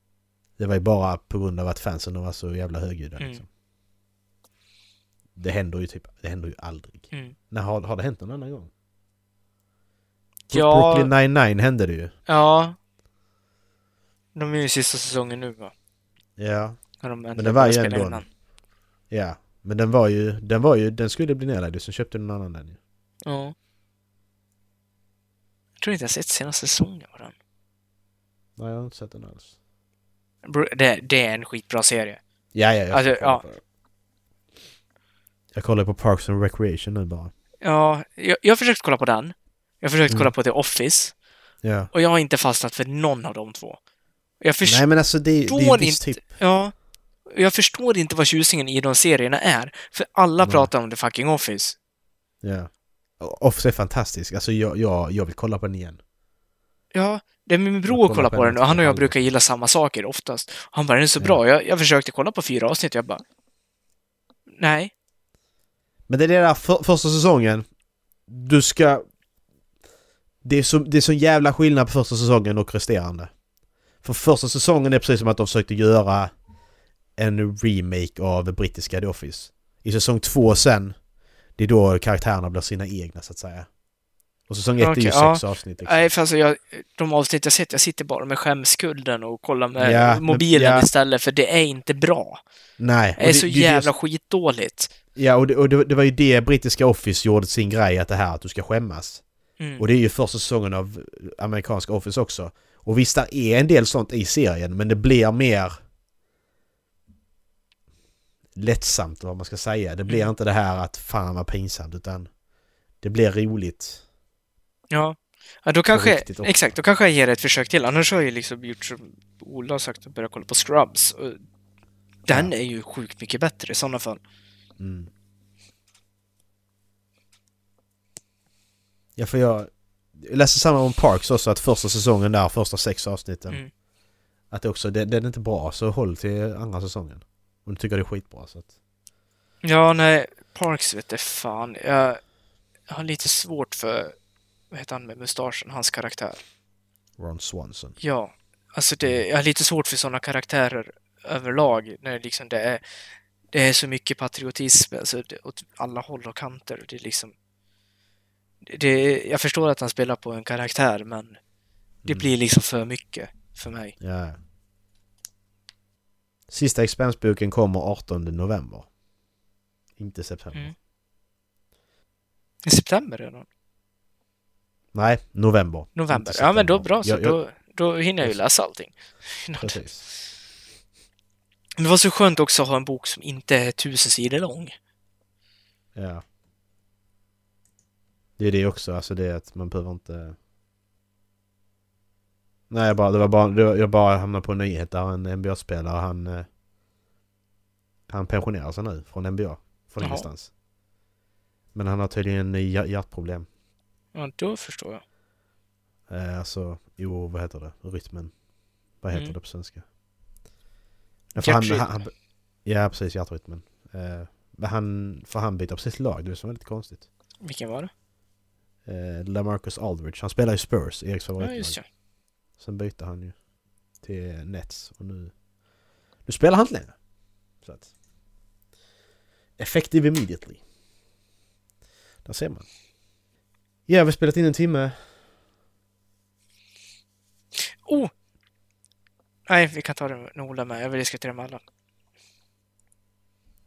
Det var ju bara på grund av att fansen var så jävla högljudda Mm. liksom. Det händer ju typ, det händer ju aldrig. Mm. När har, har det hänt någon annan gång? Ja. Brooklyn 99 hände det ju. Ja. De är ju i sista säsongen nu va? Ja. När de det äntligen var ju ändå in den. Ja, men den var ju, den var ju, den skulle bli nedlagd sen köpte någon annan den ju. Ja. Jag tror inte jag sett senaste säsongen på den. Nej, jag har inte sett den alls. Det, det är en skitbra serie. Ja, ja, jag Alltså, ja. Jag kollar på Parks and Recreation nu bara. Ja, jag, jag har försökt kolla på den. Jag har försökt Mm. kolla på The Office. Ja. Och jag har inte fastnat för någon av de två. Jag förstår Nej men alltså det, det är inte- typ... Ja. Jag förstår inte vad tjusningen i de serierna är. För alla Nej. pratar om The fucking Office. Ja. Office är fantastisk. Alltså jag, jag, jag vill kolla på den igen. Ja, det är min bror kollar kollar på på den den och han och jag aldrig. brukar gilla samma saker oftast. Han bara, den är så Ja. bra. Jag, jag försökte kolla på fyra avsnitt och jag bara... Nej. Men det är det där för, första säsongen. Du ska... Det är, så, det är så jävla skillnad på första säsongen och resterande. För första säsongen är precis som att de försökte göra en remake av brittiska The Office. I säsong två sen, det är då karaktärerna blir sina egna så att säga. Och säsong ett är ju ja. sex avsnitt. Liksom. Nej, för alltså jag, de avsnitt jag sett, jag sitter bara med skämskulden och kollar med Ja, men- mobilen ja. istället, för det är inte bra. Nej. Det är och så det- jävla skitdåligt. Ja, och, det, och det, det var ju det brittiska Office gjorde sin grej, att det här att du ska skämmas. Mm. Och det är ju första säsongen av amerikanska Office också. Och visst, det är en del sånt i serien, men det blir mer lättsamt, vad man ska säga. Det blir Mm. inte det här att fan vad pinsamt, utan det blir roligt. Ja. ja, då kanske, exakt, då kanske jag ger det ett försök till. Annars har jag ju liksom gjort som Ola har sagt, att börja kolla på Scrubs. Och den är ju sjukt mycket bättre i sådana fall. Mm. Ja, för jag, jag läste samma om Parks också, att första säsongen där, första sex avsnitten, Mm. att det också, det, den är inte bra, så håll till andra säsongen. Om du tycker det är skitbra så att... Ja, nej, Parks vet jag fan. Jag, jag har lite svårt för, vad heter han med mustaschen, hans karaktär. Ron Swanson. Ja, alltså det, jag har lite svårt för sådana karaktärer överlag. När liksom det är, det är så mycket patriotism alltså det, åt alla håll och kanter. Det är liksom... Det, jag förstår att han spelar på en karaktär, men det Mm. blir liksom för mycket för mig. Ja. Sista Expanse-boken kommer 18 november. Inte september. Mm. I september redan? Nej, november. November? Ja, men då bra, så Jag- jag- då, då hinner jag ju läsa allting. (laughs) Precis. Men det var så skönt också att ha en bok som inte är tusen sidor lång. Ja. Det är det också, alltså det att man behöver inte... Nej, jag bara, det var bara, det var, jag bara hamnade på en nyhet där en NBA-spelare han... eh, Han pensionerar sig nu från NBA. Från Jaha. ingenstans. Men han har tydligen hjär- hjärtproblem. Ja, då förstår jag. Eh, alltså, jo, vad heter det? Rytmen. Vad heter Mm. det på svenska? För han, han, han, ja, precis. Hjärtrytmen. Eh, men han, för han byter precis lag. Det är så väldigt konstigt. Vilken var det? Eh, Lamarcus Aldridge. Han spelar i Spurs, Eriks favoritlag. ja. Sen bytte han ju till Nets och nu... Nu spelar han inte längre. Så att... Effective immediately. Där ser man. Ja, vi har spelat in en timme. Oh! Nej, vi kan ta det med Ola med. Jag vill diskutera med alla.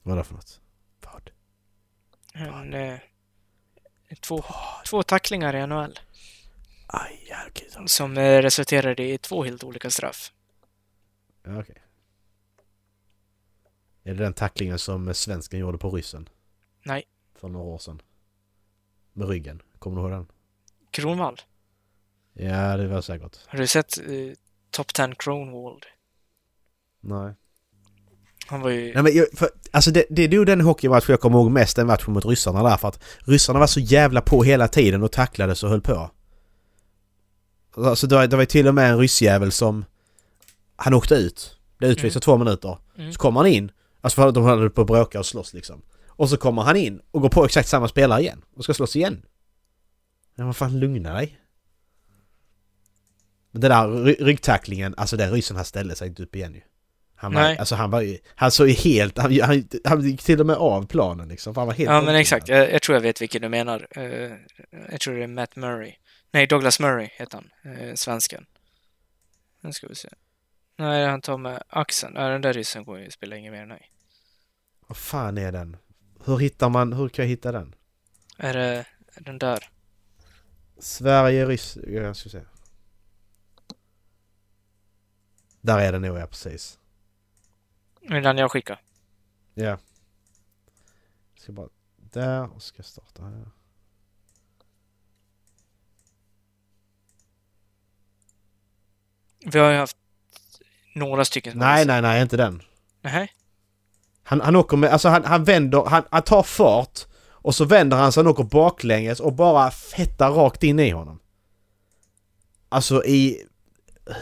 Vad är det för något? Vad? En, eh, två, två tacklingar i NHL Aj, okej. så- som eh, resulterade i två helt olika straff. Okej. Är det den tacklingen som svensken gjorde på ryssen? Nej. För några år sedan. Med ryggen. Kommer du ihåg den? Kronwall. Ja, det var säkert. Har du sett eh, Top 10 Kronwall? Nej. Han var ju... Nej men jag, för, alltså det, det är nog den hockeymatch jag kommer ihåg mest, den matchen mot ryssarna där för att ryssarna var så jävla på hela tiden och tacklades och höll på. Alltså det var, det var till och med en ryssjävel som... Han åkte ut. Blev utvisad två minuter. Mm. Så kommer han in. Alltså för att de höll på att bråka och slåss liksom. Och så kommer han in och går på exakt samma spelare igen. Och ska slåss igen. Men vad fan, lugna dig. Men den där ry- ryggtacklingen, alltså den ryssen han ställde sig inte upp igen ju. Han var, Nej. alltså han var han såg ju helt, han, han, han gick till och med av planen liksom. Han var helt Ja, men exakt. Jag, jag tror jag vet vilken du menar. Eh, jag tror det är Matt Murray. Nej, Douglas Murray heter han. Uh, svensken. Nu ska vi se. Nej, han tar med axeln. Ja, den där ryssen går ju spelar ingen mer, nej. Vad fan är den? Hur hittar man, hur kan jag hitta den? Är det den där? Sverige, Ryss... Jag ska se. Där är den nog, ja precis. Den jag skickar. Ja. Jag ska bara... Där och ska starta här. Vi har ju haft några stycken Nej, nej, nej, inte den. Nej. Han, han åker med, alltså han, han vänder, han, han tar fart och så vänder han sig och åker baklänges och bara fettar rakt in i honom. Alltså i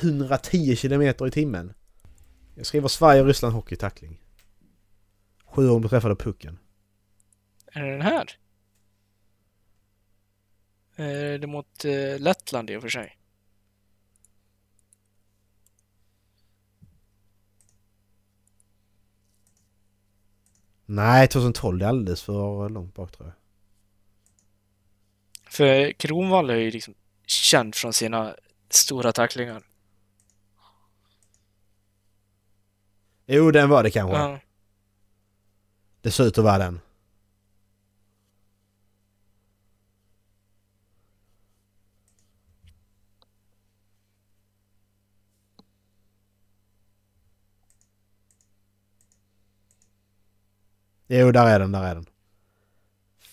110 kilometer i timmen. Jag skriver Sverige Ryssland hockey tackling. Sju år beträffande pucken. Är det den här? Eh, det är mot eh, Lettland i och för sig. Nej, 2012 det är alldeles för långt bak tror jag. För Kronwall är ju liksom känd från sina stora tacklingar. Jo, den var det kanske. Ja. Det ser ut att vara den. Jo, där är den, där är den.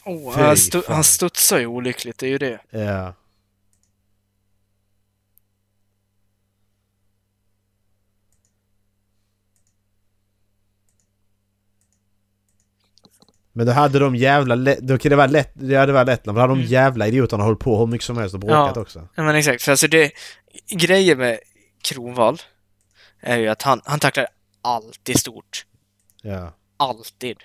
Oh, han, stu- han studsar ju olyckligt, det är ju det. Ja. Men då hade de jävla då kan det vara lätt, det hade varit lätt, men då hade de Mm. jävla idioterna hållit på hur mycket som helst och bråkat Ja. också. Ja, men exakt. För alltså det... Grejen med Kronwall är ju att han, han tacklar alltid stort. Ja. Alltid.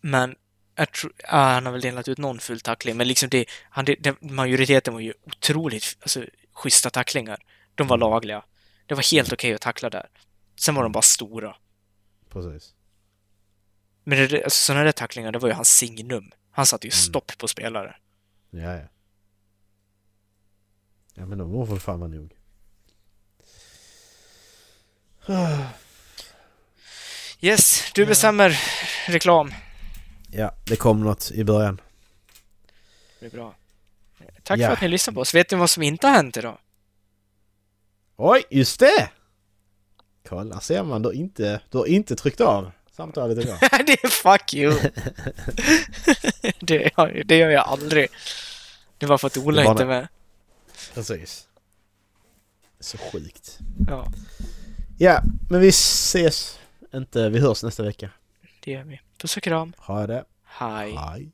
Men jag tror, ja, han har väl delat ut någon full tackling, men liksom det, han, det, majoriteten var ju otroligt alltså, schyssta tacklingar. De var lagliga. Det var helt okej att tackla där. Sen var de bara stora. Precis. Men det, alltså, sådana där tacklingar, det var ju hans signum. Han satte ju stopp på spelare. Ja, ja. Ja men de får fan vara nog. Yes, du bestämmer reklam. Ja, det kom något i början. Det är bra. Tack Ja. för att ni lyssnade på oss. Vet ni vad som inte har hänt idag? Oj, just det! Kolla, ser man. Du har inte, du har inte tryckt av samtalet idag. (laughs) det är fuck you! (laughs) det, gör- det gör jag aldrig. Det var för att Ola inte är med. Precis. Så sjukt. Ja, Ja, men vi ses inte. Vi hörs nästa vecka. det gör vi. Puss och kram. Ha det. Hej. Hej.